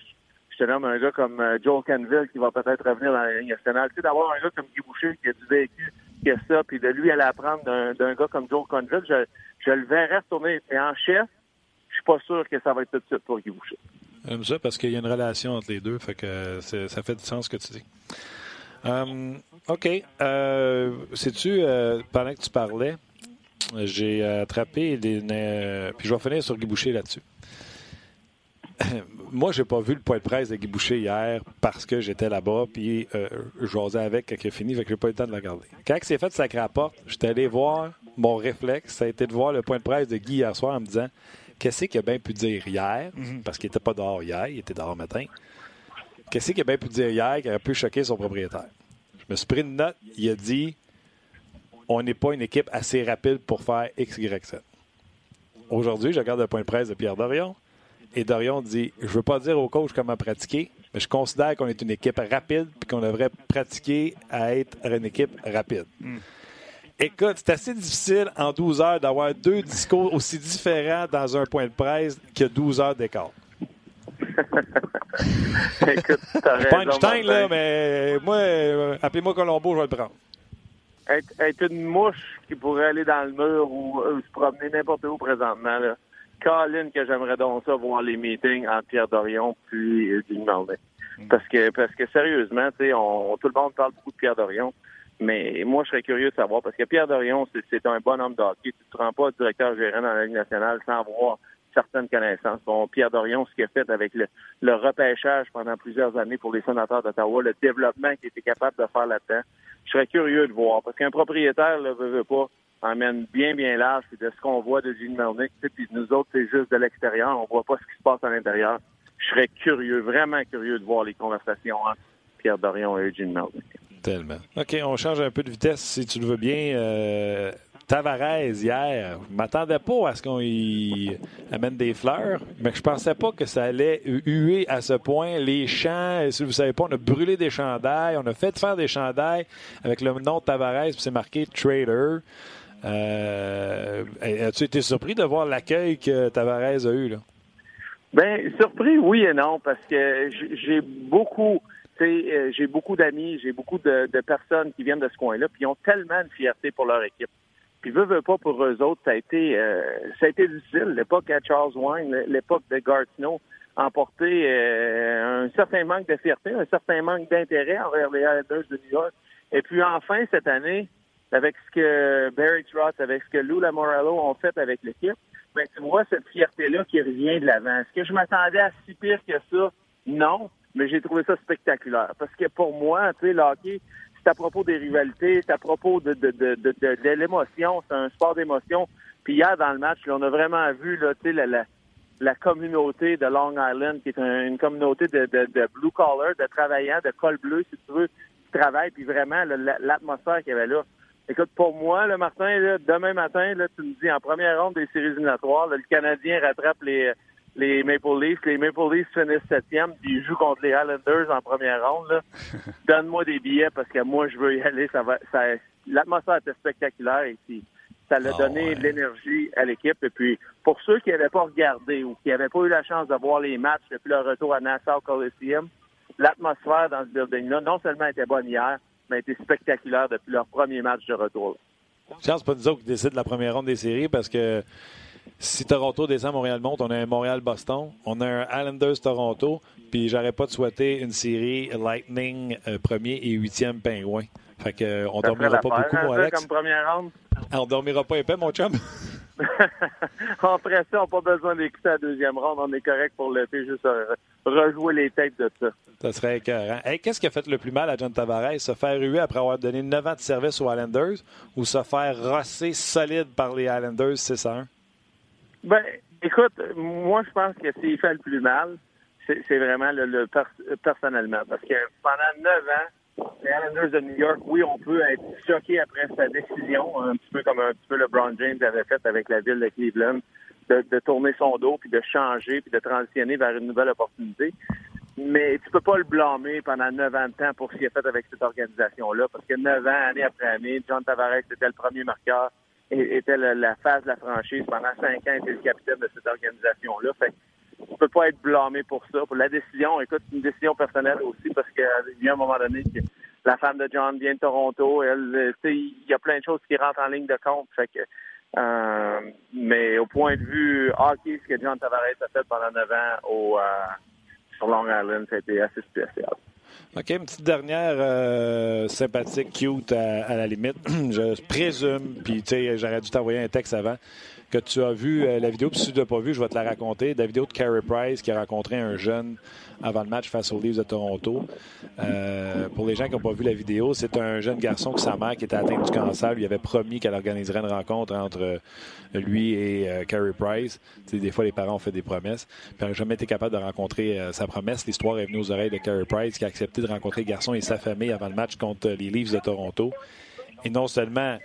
Speaker 6: je te nomme un gars comme Joel Canville qui va peut-être revenir dans la Ligue nationale. Tu sais, d'avoir un gars comme Guy Boucher qui a du vécu, qui a ça, puis de lui aller apprendre d'un gars comme Joel Canville, je, je le verrais retourner. Et en chef, je suis pas sûr que ça va être tout de suite pour Guy Boucher.
Speaker 1: J'aime ça parce qu'il y a une relation entre les deux, fait que ça fait du sens ce que tu dis. Euh, OK. Euh, Sais-tu, euh, pendant que tu parlais, j'ai attrapé des. puis je vais finir sur Guy Boucher là-dessus. *laughs* Moi, j'ai pas vu le point de presse de Guy Boucher hier parce que j'étais là-bas, puis je jasais avec quand il a fini, fait que j'ai pas eu le temps de le regarder. Quand il s'est fait sacrer à la porte, j'étais allé voir mon réflexe, ça a été de voir le point de presse de Guy hier soir en me disant qu'est-ce qu'il a bien pu dire hier, mhm. parce qu'il n'était pas dehors hier, il était dehors matin. Qu'est-ce qu'il a bien pu dire hier qui aurait pu choquer son propriétaire? Je me suis pris une note, il a dit on n'est pas une équipe assez rapide pour faire X, Y, Z. Aujourd'hui, je regarde le point de presse de Pierre Dorion et Dorion dit Je ne veux pas dire au coach comment pratiquer, mais je considère qu'on est une équipe rapide et qu'on devrait pratiquer à être une équipe rapide. Hmm. Écoute, c'est assez difficile en 12 heures d'avoir deux discours aussi différents dans un point de presse que 12 heures d'écart. *laughs*
Speaker 6: Écoute, Pas
Speaker 1: Einstein, là, mais moi, euh, appelez-moi Colombo, je vais le prendre.
Speaker 6: Être, une mouche qui pourrait aller dans le mur ou, se promener n'importe où présentement, là. Colin, que j'aimerais donc ça voir les meetings entre Pierre Dorion puis Marley. Mm. Parce que, parce que sérieusement, tu sais, tout le monde parle beaucoup de Pierre Dorion. Mais moi, je serais curieux de savoir, parce que Pierre Dorion, c'est un bon homme d'hockey. Tu ne te rends pas directeur gérant dans la Ligue nationale sans avoir certaines connaissances. Bon, Pierre Dorion, ce qu'il a fait avec le, repêchage pendant plusieurs années pour les sénateurs d'Ottawa, le développement qu'il était capable de faire là-dedans, je serais curieux de voir. Parce qu'un propriétaire ne veut, veut, pas emmène bien, bien large, puis de ce qu'on voit de Gene Melnick, puis nous autres, c'est juste de l'extérieur, on voit pas ce qui se passe à l'intérieur. Je serais curieux, vraiment curieux de voir les conversations entre Pierre Dorion et Gene Melnick.
Speaker 1: Tellement. OK, on change un peu de vitesse, si tu le veux bien. Euh, Tavares, hier, je m'attendais pas à ce qu'on y amène des fleurs, mais je pensais pas que ça allait huer à ce point. Les champs, si vous savez pas, on a brûlé des chandails, on a fait faire des chandails avec le nom de Tavares, puis c'est marqué Trader. Euh, as-tu été surpris de voir l'accueil que Tavares a eu? Là?
Speaker 6: Ben, surpris, oui et non, parce que j'ai beaucoup, euh, j'ai beaucoup d'amis, j'ai beaucoup de, personnes qui viennent de ce coin-là, puis ils ont tellement de fierté pour leur équipe. Puis veut, veut pas pour eux autres, ça a été, euh, ça a été difficile. L'époque à Charles Wine, l'époque de Gartino, emporté euh, un certain manque de fierté, un certain manque d'intérêt envers les Islanders de New York. Et puis enfin cette année, avec ce que Barry Trotz, avec ce que Lou Lamorello ont fait avec l'équipe, ben, tu vois cette fierté-là qui revient de l'avant. Est-ce que je m'attendais à si pire que ça? Non, mais j'ai trouvé ça spectaculaire. Parce que pour moi, tu sais, le hockey, c'est à propos des rivalités, c'est à propos de, de, de, de, de l'émotion, c'est un sport d'émotion. Puis hier, dans le match, on a vraiment vu là, la, la, la communauté de Long Island, qui est une communauté de, de, de blue collar, de travaillants, de col bleu, si tu veux, qui travaillent, puis vraiment l'atmosphère qu'il y avait là. Écoute, pour moi, le Martin, là, demain matin, là, tu me dis en première ronde des séries éliminatoires, le Canadien rattrape les, les Maple Leafs. Les Maple Leafs finissent septième, puis ils jouent contre les Islanders en première ronde. *laughs* Donne-moi des billets parce que moi, je veux y aller. Ça va, ça, l'atmosphère était spectaculaire ici. Ça l'a ah donné de l'énergie à l'équipe. Et puis, pour ceux qui n'avaient pas regardé ou qui n'avaient pas eu la chance de voir les matchs depuis leur retour à Nassau Coliseum, l'atmosphère dans ce building-là, non seulement était bonne hier, mais a été spectaculaire depuis leur premier match de retour.
Speaker 1: Chance, pas nous autres qui décident la première ronde des séries parce que si Toronto descend, Montréal monte, on a un Montréal-Boston, on a un Islanders-Toronto, puis j'aurais pas de souhaiter une série Lightning euh, premier et huitième pingouin. Fait que, euh, on dormira pas beaucoup, mon Alex.
Speaker 6: Comme première ronde.
Speaker 1: on dormira pas épais, mon chum. *laughs*
Speaker 6: Après ça, on n'a pas besoin d'écouter la deuxième ronde. On est correct pour l'été, juste rejouer les têtes de ça.
Speaker 1: Ça serait écœurant. Qu'est-ce qui a fait le plus mal à John Tavares? Se faire ruer après avoir donné 9 ans de service aux Islanders ou se faire rosser solide par les Islanders 6 1?
Speaker 6: Ben, écoute, moi, je pense que s'il fait le plus mal, c'est vraiment le, personnellement. Parce que pendant 9 ans, les Islanders de New York, oui, on peut être choqué après sa décision, un petit peu comme un petit peu LeBron James avait fait avec la ville de Cleveland, de, tourner son dos, puis de changer, puis de transitionner vers une nouvelle opportunité. Mais tu peux pas le blâmer pendant neuf ans de temps pour ce qu'il a fait avec cette organisation-là, parce que neuf ans, année après année, John Tavares était le premier marqueur, était la, phase de la franchise pendant cinq ans, était le capitaine de cette organisation-là. Fait on peut pas être blâmé pour ça. Pour la décision, écoute, c'est une décision personnelle aussi parce qu'il y a un moment donné que la femme de John vient de Toronto. Elle, il y a plein de choses qui rentrent en ligne de compte. Fait que, euh, mais au point de vue hockey, ce que John Tavares a fait pendant neuf ans au, euh, sur Long Island, ça a été assez spécial.
Speaker 1: OK, une petite dernière euh, sympathique, cute à, la limite. *clears throat* Je présume, puis tu sais, j'aurais dû t'envoyer un texte avant que tu as vu euh, la vidéo. Puis si tu ne l'as pas vu, je vais te la raconter. La vidéo de Carey Price qui a rencontré un jeune avant le match face aux Leafs de Toronto. Euh, pour les gens qui n'ont pas vu la vidéo, c'est un jeune garçon que sa mère, qui était atteinte du cancer, lui avait promis qu'elle organiserait une rencontre entre lui et Carey Price. des fois, les parents ont fait des promesses. Puis elle n'a jamais été capable de rencontrer sa promesse. L'histoire est venue aux oreilles de Carey Price qui a accepté de rencontrer le garçon et sa famille avant le match contre les Leafs de Toronto. Et non seulement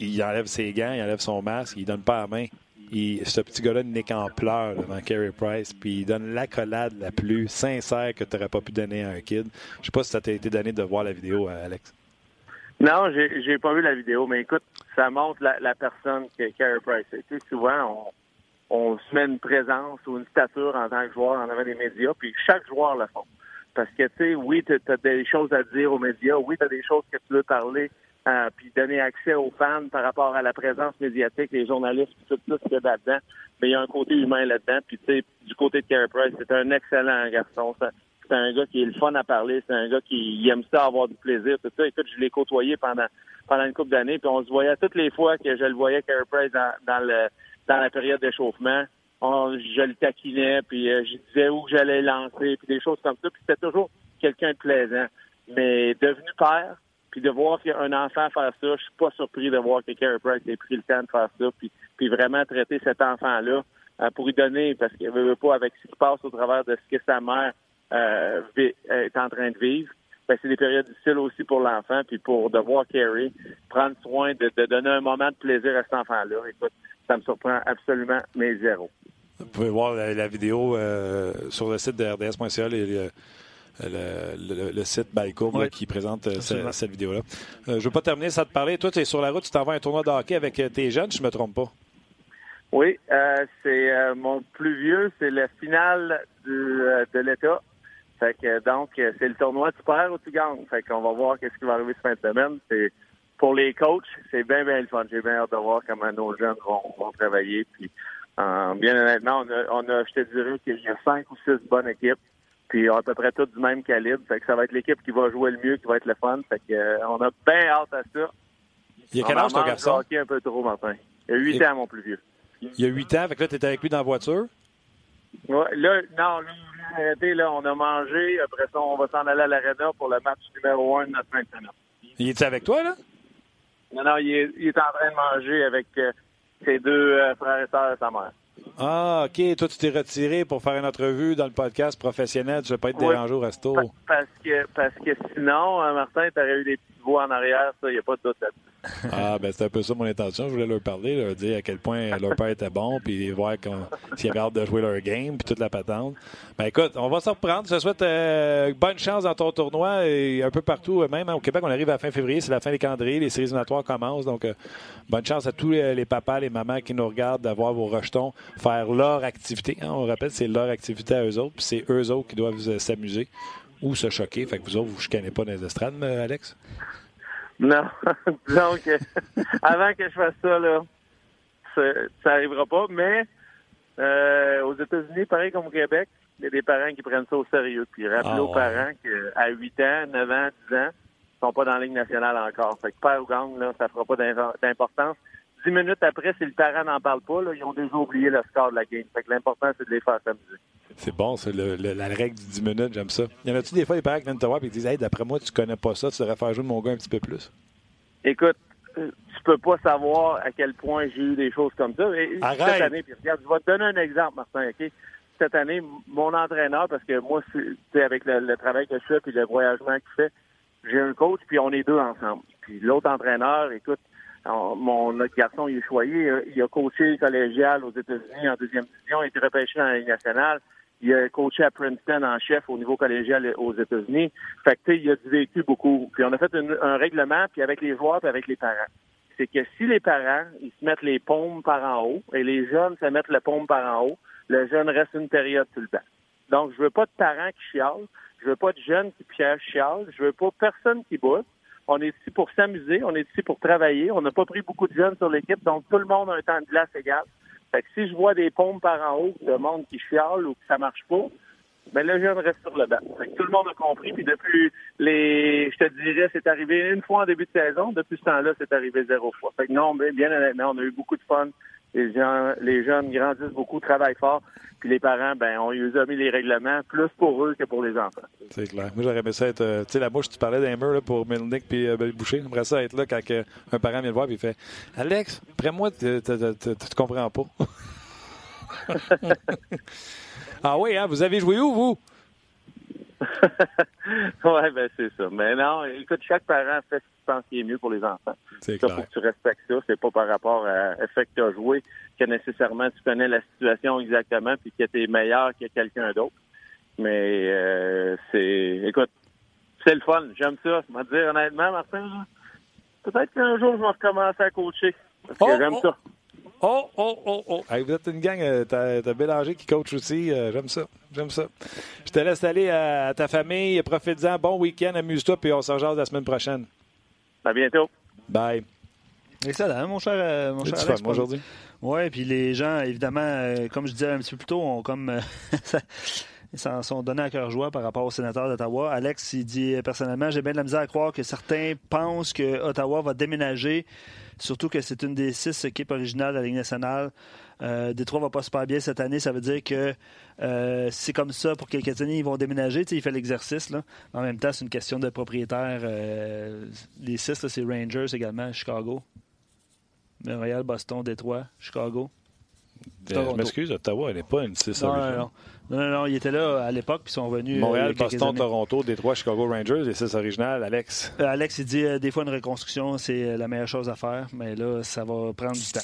Speaker 1: il enlève ses gants, il enlève son masque, il donne pas la main. ce petit gars-là n'est qu'en pleurs devant Carey Price, puis il donne l'accolade la plus sincère que tu n'aurais pas pu donner à un kid. Je sais pas si ça t'a été donné de voir la vidéo, euh, Alex.
Speaker 6: Non, j'ai, pas vu la vidéo, mais écoute, ça montre la, personne que Carey Price est. souvent, on, se met une présence ou une stature en tant que joueur en avant des médias, puis chaque joueur le font. Parce que, tu sais, oui, tu as des choses à dire aux médias, oui, tu as des choses que tu veux parler euh, puis donner accès aux fans par rapport à la présence médiatique, les journalistes, tout ça, ce qu'il y a là-dedans. Mais il y a un côté humain là-dedans. Puis, tu sais, du côté de Carey Price, c'est un excellent garçon. C'est un gars qui est le fun à parler. C'est un gars qui aime ça, avoir du plaisir, tout ça. Écoute, je l'ai côtoyé pendant pendant une couple d'années. Puis on se voyait toutes les fois que je le voyais, Carey Price, dans, dans, le, dans la période d'échauffement. je le taquinais, puis euh, je disais où j'allais lancer, puis des choses comme ça. Puis c'était toujours quelqu'un de plaisant. Mais devenu père, puis de voir qu'un enfant faire ça, je suis pas surpris de voir que Carey Price ait pris le temps de faire ça, puis, puis vraiment traiter cet enfant-là euh, pour lui donner, parce qu'il ne veut pas avec ce qui passe au travers de ce que sa mère euh, est en train de vivre. Ben, c'est des périodes difficiles aussi pour l'enfant, puis pour de voir Carey prendre soin de, donner un moment de plaisir à cet enfant-là. Écoute, ça me surprend absolument, mais zéro.
Speaker 1: Vous pouvez voir la, vidéo euh, sur le site de RDS.ca, le, site Balco qui présente euh, cette, vidéo-là. Euh, je ne veux pas terminer ça de parler. Toi, tu es sur la route, tu t'en vas à un tournoi de hockey avec euh, tes jeunes, je ne me trompe pas.
Speaker 6: Oui, c'est mon plus vieux, c'est la finale de l'État. Fait que donc c'est le tournoi tu perds ou tu gagnes. Fait qu'on va voir qu'est-ce qui va arriver cette fin de semaine. C'est pour les coachs, c'est bien bien le fun. J'ai bien hâte de voir comment nos jeunes vont, travailler. Puis bien honnêtement, on a, on a je te dirais qu'il y a cinq ou six bonnes équipes. Puis à peu près tous du même calibre. Fait que ça va être l'équipe qui va jouer le mieux, qui va être le fun. Fait que, euh, on a bien hâte à ça.
Speaker 1: Il y a quel âge ton garçon?
Speaker 6: un peu trop, Martin. Il y a 8 ans, mon plus vieux.
Speaker 1: Il y a 8 ans, fait que là, tu étais avec lui dans la voiture?
Speaker 6: Ouais, là, non, là, arrêté, là, on a mangé. Après ça, on va s'en aller à l'Arena pour le match numéro 1 de notre fin de semaine.
Speaker 1: Il est avec toi, là?
Speaker 6: Non, non, il est, il est en train de manger avec euh, ses deux euh, frères et sœurs et sa mère.
Speaker 1: Ah, OK. Toi, tu t'es retiré pour faire une entrevue dans le podcast professionnel. Tu ne veux pas être dérangé au resto.
Speaker 6: Parce que, parce que sinon, euh, Martin, tu aurais eu des petites voix en arrière. Ça, il n'y a pas de doute là-dessus.
Speaker 1: Ah, ben c'est un peu ça mon intention. Je voulais leur parler, leur dire à quel point leur père était bon, puis voir s'ils avaient hâte de jouer leur game, puis toute la patente. Ben écoute, on va s'en reprendre. Je te souhaite euh, bonne chance dans ton tournoi et un peu partout, euh, même au Québec, on arrive à fin février, c'est la fin des calendriers, les séries éliminatoires commencent. Donc, euh, bonne chance à tous les, papas, les mamans qui nous regardent d'avoir vos rejetons, faire leur activité. Hein. on rappelle, c'est leur activité à eux autres, puis c'est eux autres qui doivent s'amuser ou se choquer. Fait que vous autres, vous ne chicanez pas dans les estrades, Alex?
Speaker 6: Non, *laughs* disons *laughs* que avant que je fasse ça, là, ça n'arrivera pas. Mais euh, aux États-Unis, pareil comme au Québec, il y a des parents qui prennent ça au sérieux. Puis rappelez ah, aux parents qu'à 8 ans, 9 ans, 10 ans, ils sont pas dans la ligne nationale encore. Fait que père ou gang, là, ça fera pas d'importance. Dix minutes après, si le parent n'en parle pas, là, ils ont déjà oublié le score de la game. Fait que l'important, c'est de les faire s'amuser.
Speaker 1: C'est bon, c'est la règle du 10 minutes, j'aime ça. Y en a-tu des fois des parents qui viennent te voir et qui disent Hey, d'après moi, tu connais pas ça, tu devrais faire jouer mon gars un petit peu plus?
Speaker 6: Écoute, euh, tu peux pas savoir à quel point j'ai eu des choses comme ça.
Speaker 1: Arrête.
Speaker 6: Cette année, puis regarde, je vais te donner un exemple, Martin, OK? Cette année, mon entraîneur, parce que moi, c'est avec le, travail que je fais puis le voyagement qu'il fait, j'ai un coach, puis on est deux ensemble. Puis l'autre entraîneur, écoute, mon autre garçon, il est choyé, il a coaché collégial aux États-Unis en deuxième division, il a été repêché dans la Ligue nationale. Il a coaché à Princeton en chef au niveau collégial aux États-Unis. Fait que, il a vécu beaucoup. Puis on a fait un règlement, puis avec les joueurs, puis avec les parents. C'est que si les parents, ils se mettent les paumes par en haut, et les jeunes se mettent les paumes par en haut, le jeune reste une période tout le temps. Donc, je veux pas de parents qui chialent. Je veux pas de jeunes qui chialent. Je veux pas personne qui bosse. On est ici pour s'amuser. On est ici pour travailler. On n'a pas pris beaucoup de jeunes sur l'équipe, donc tout le monde a un temps de glace égal. Fait que si je vois des pompes par en haut, de monde qui chiale ou que ça marche pas, ben là, je reste sur le banc. Fait que tout le monde a compris. Puis depuis les, je te dirais, c'est arrivé une fois en début de saison. Depuis ce temps-là, c'est arrivé zéro fois. Fait que non, mais bien honnêtement, on a eu beaucoup de fun. Les, gens, les jeunes grandissent beaucoup, travaillent fort. Puis les parents, ben, on les a mis les règlements plus pour eux que pour les enfants.
Speaker 1: C'est clair. Moi, j'aurais aimé ça être. Euh, tu sais, la bouche, tu parlais d'un mur pour Milnick puis euh, Boucher. J'aimerais ça être là quand un parent vient le voir et il fait Alex, après moi, tu ne comprends pas. *laughs* ah oui, hein, vous avez joué où, vous? *laughs*
Speaker 6: oui, ben c'est ça. Mais non, écoute, chaque parent fait ce qu'il pense qui est mieux pour les enfants.
Speaker 1: C'est clair.
Speaker 6: faut que tu respectes ça. C'est pas par rapport à l'effet que tu as joué que nécessairement tu connais la situation exactement puis que tu es meilleur que quelqu'un d'autre. Mais euh, c'est écoute, c'est le fun. J'aime ça. Je vais te dire honnêtement, Martin, peut-être qu'un jour je vais recommencer à coacher. Parce que oh, j'aime
Speaker 1: oh.
Speaker 6: ça.
Speaker 1: Oh, oh, oh, oh. vous êtes une gang, euh, t'as, Bélanger qui coach aussi. Euh, j'aime ça. J'aime ça. Je te laisse aller à, ta famille. Profite-en. Bon week-end. Amuse-toi. Puis on se rejoint la semaine prochaine.
Speaker 6: À bientôt.
Speaker 1: Bye.
Speaker 3: Excellent, mon cher, euh, mon cher
Speaker 1: Alex. aujourd'hui.
Speaker 3: Oui, puis les gens, évidemment, comme je disais un petit peu plus tôt, ont comme. *laughs* Ils s'en sont donnés à cœur joie par rapport au sénateur d'Ottawa. Alex, il dit personnellement, j'ai bien de la misère à croire que certains pensent que Ottawa va déménager Surtout que c'est une des six équipes originales de la Ligue nationale. Euh, Détroit va pas super bien cette année. Ça veut dire que euh, c'est comme ça pour quelques années, ils vont déménager. Tu sais, il fait l'exercice. En même temps, c'est une question de propriétaire. Euh, les six, c'est Rangers également, Chicago. Montréal, Boston, Détroit, Chicago.
Speaker 1: Euh, je m'excuse, Ottawa, elle n'est pas une 6 originale.
Speaker 3: Non, non, non, ils étaient là à l'époque, puis ils sont venus.
Speaker 1: Montréal, Boston, Toronto, Détroit, Chicago Rangers, les 6 originales. Alex.
Speaker 3: Euh, Alex, il dit euh, des fois une reconstruction, c'est la meilleure chose à faire, mais là, ça va prendre du temps.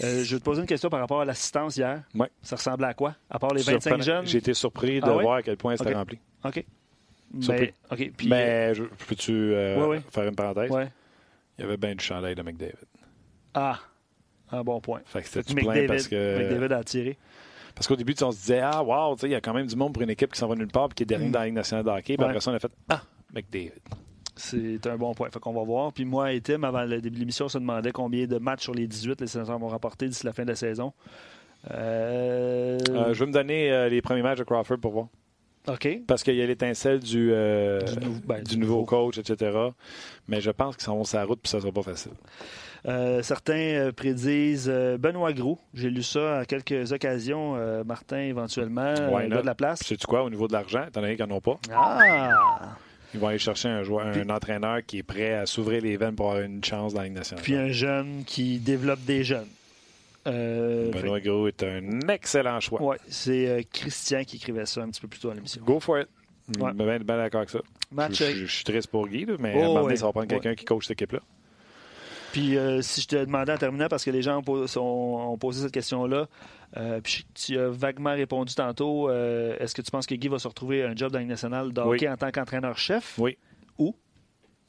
Speaker 3: je vais te poser une question par rapport à l'assistance hier.
Speaker 1: Oui.
Speaker 3: Ça ressemblait à quoi? À part les 25 jeunes?
Speaker 1: J'ai été surpris de ah voir à quel point c'était rempli.
Speaker 3: OK.
Speaker 1: Mais, Puis, mais peux-tu faire une parenthèse?
Speaker 3: Oui.
Speaker 1: Il y avait bien du chandail de McDavid.
Speaker 3: Ah, un bon point.
Speaker 1: Fait que c'était plein parce que.
Speaker 3: McDavid a tiré.
Speaker 1: Parce qu'au début, on se disait, ah, wow, il y a quand même du monde pour une équipe qui s'en va nulle part et qui est dernière mm. dans la Ligue nationale de hockey. Puis après ça, on a fait, ah, McDavid.
Speaker 3: C'est un bon point. Fait qu'on va voir. Puis moi et Tim, avant le début de l'émission, on se demandait combien de matchs sur les 18 les sénateurs vont rapporter d'ici la fin de la saison.
Speaker 1: Euh... Euh, je vais me donner euh, les premiers matchs de Crawford pour voir.
Speaker 3: OK.
Speaker 1: Parce qu'il y a l'étincelle du, du, ben, du, nouveau coach, etc. Mais je pense qu'ils s'en vont sur la route puis ça sera pas facile.
Speaker 3: Euh, certains euh, prédisent euh, Benoît Gros. J'ai lu ça à quelques occasions. Martin, éventuellement, il a de la place.
Speaker 1: Sais-tu quoi, au niveau de l'argent, t'en as qu'ils n'en ont pas?
Speaker 3: Ah!
Speaker 1: Ils vont aller chercher un, joueur, un entraîneur qui est prêt à s'ouvrir les veines pour avoir une chance dans la Ligue nationale.
Speaker 3: Puis un jeune qui développe des jeunes.
Speaker 1: Benoît Gros est un excellent choix.
Speaker 3: Oui, c'est Christian qui écrivait ça un petit peu plus tôt à l'émission.
Speaker 1: Go for it. Je suis bien, d'accord avec ça. je, suis triste pour Guy, mais à un moment donné, ça va prendre quelqu'un qui coach cette équipe-là.
Speaker 3: Puis euh, si je te demandais en terminant, parce que les gens ont, posé, cette question-là, euh, puis tu as vaguement répondu tantôt, euh, est-ce que tu penses que Guy va se retrouver un job dans la nationale de hockey en tant qu'entraîneur-chef?
Speaker 1: Oui.
Speaker 3: Où?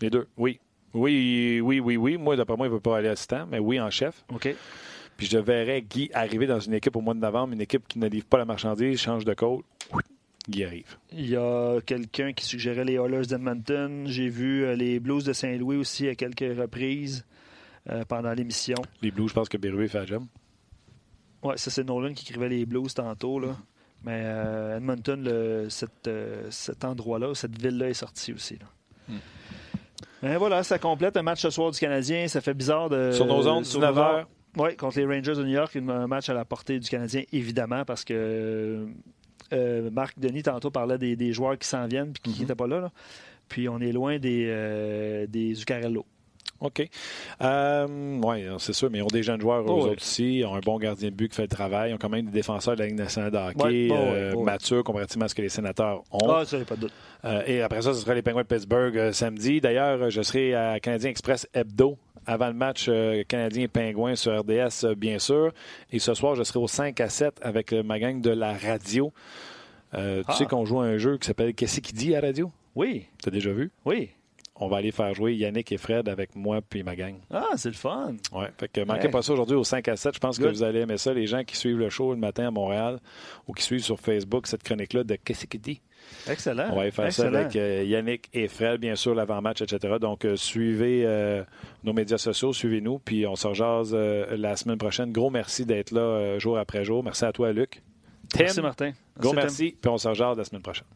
Speaker 1: Les deux, oui. Oui, oui, oui, oui. Moi, d'après moi, il ne veut pas aller assistant, mais oui, en chef.
Speaker 3: OK.
Speaker 1: Puis je verrais Guy arriver dans une équipe au mois de novembre, une équipe qui ne livre pas la marchandise, change de code. Guy arrive.
Speaker 3: Il y a quelqu'un qui suggérait les Oilers d'Edmonton. J'ai vu les Blues de Saint-Louis aussi à quelques reprises. Euh, pendant l'émission.
Speaker 1: Les Blues, je pense que Berube fait la job.
Speaker 3: Oui, ça, c'est Nolan qui écrivait les Blues tantôt. Là. Mais euh, Edmonton, le, euh, cet endroit-là, cette ville-là est sortie aussi. Là. Hmm. Ben voilà, ça complète un match ce soir du Canadien. Ça fait bizarre de.
Speaker 1: Sur nos ondes, 19h.
Speaker 3: Oui, contre les Rangers de New York, un match à la portée du Canadien, évidemment, parce que Marc Denis, tantôt, parlait des, joueurs qui s'en viennent et qui n'étaient mm-hmm. pas là, Puis on est loin des, des Zuccarello.
Speaker 1: OK. Euh, oui, c'est sûr, mais ils ont des jeunes joueurs, oh, eux autres aussi. Ils ont un bon gardien de but qui fait le travail. Ils ont quand même des défenseurs de la Ligue nationale de hockey euh, matures comparativement à ce que les sénateurs ont.
Speaker 3: Ah, ça, pas de doute.
Speaker 1: Euh, et après ça, ce sera les Penguins de Pittsburgh samedi. D'ailleurs, je serai à Canadien Express Hebdo avant le match Canadien-Pingouin sur RDS, bien sûr. Et ce soir, je serai au 5 à 7 avec ma gang de la radio. Tu ah. sais qu'on joue à un jeu qui s'appelle Qu'est-ce qui dit à la radio?
Speaker 3: Oui.
Speaker 1: Tu as déjà vu?
Speaker 3: Oui
Speaker 1: on va aller faire jouer Yannick et Fred avec moi puis ma gang.
Speaker 3: Ah, c'est le fun.
Speaker 1: Ouais, fait que manquez pas ça aujourd'hui au 5 à 7. Je pense que vous allez aimer ça, les gens qui suivent le show le matin à Montréal ou qui suivent sur Facebook cette chronique-là de Qu'est-ce qu'il dit?
Speaker 3: Excellent.
Speaker 1: On va aller faire ça avec euh, Yannick et Fred, bien sûr, l'avant-match, etc. Donc, euh, suivez euh, nos médias sociaux, suivez-nous, puis on se rejase la semaine prochaine. Gros merci d'être là jour après jour. Merci à toi, Luc.
Speaker 3: merci, Martin.
Speaker 1: Gros merci, puis on se rejase la semaine prochaine.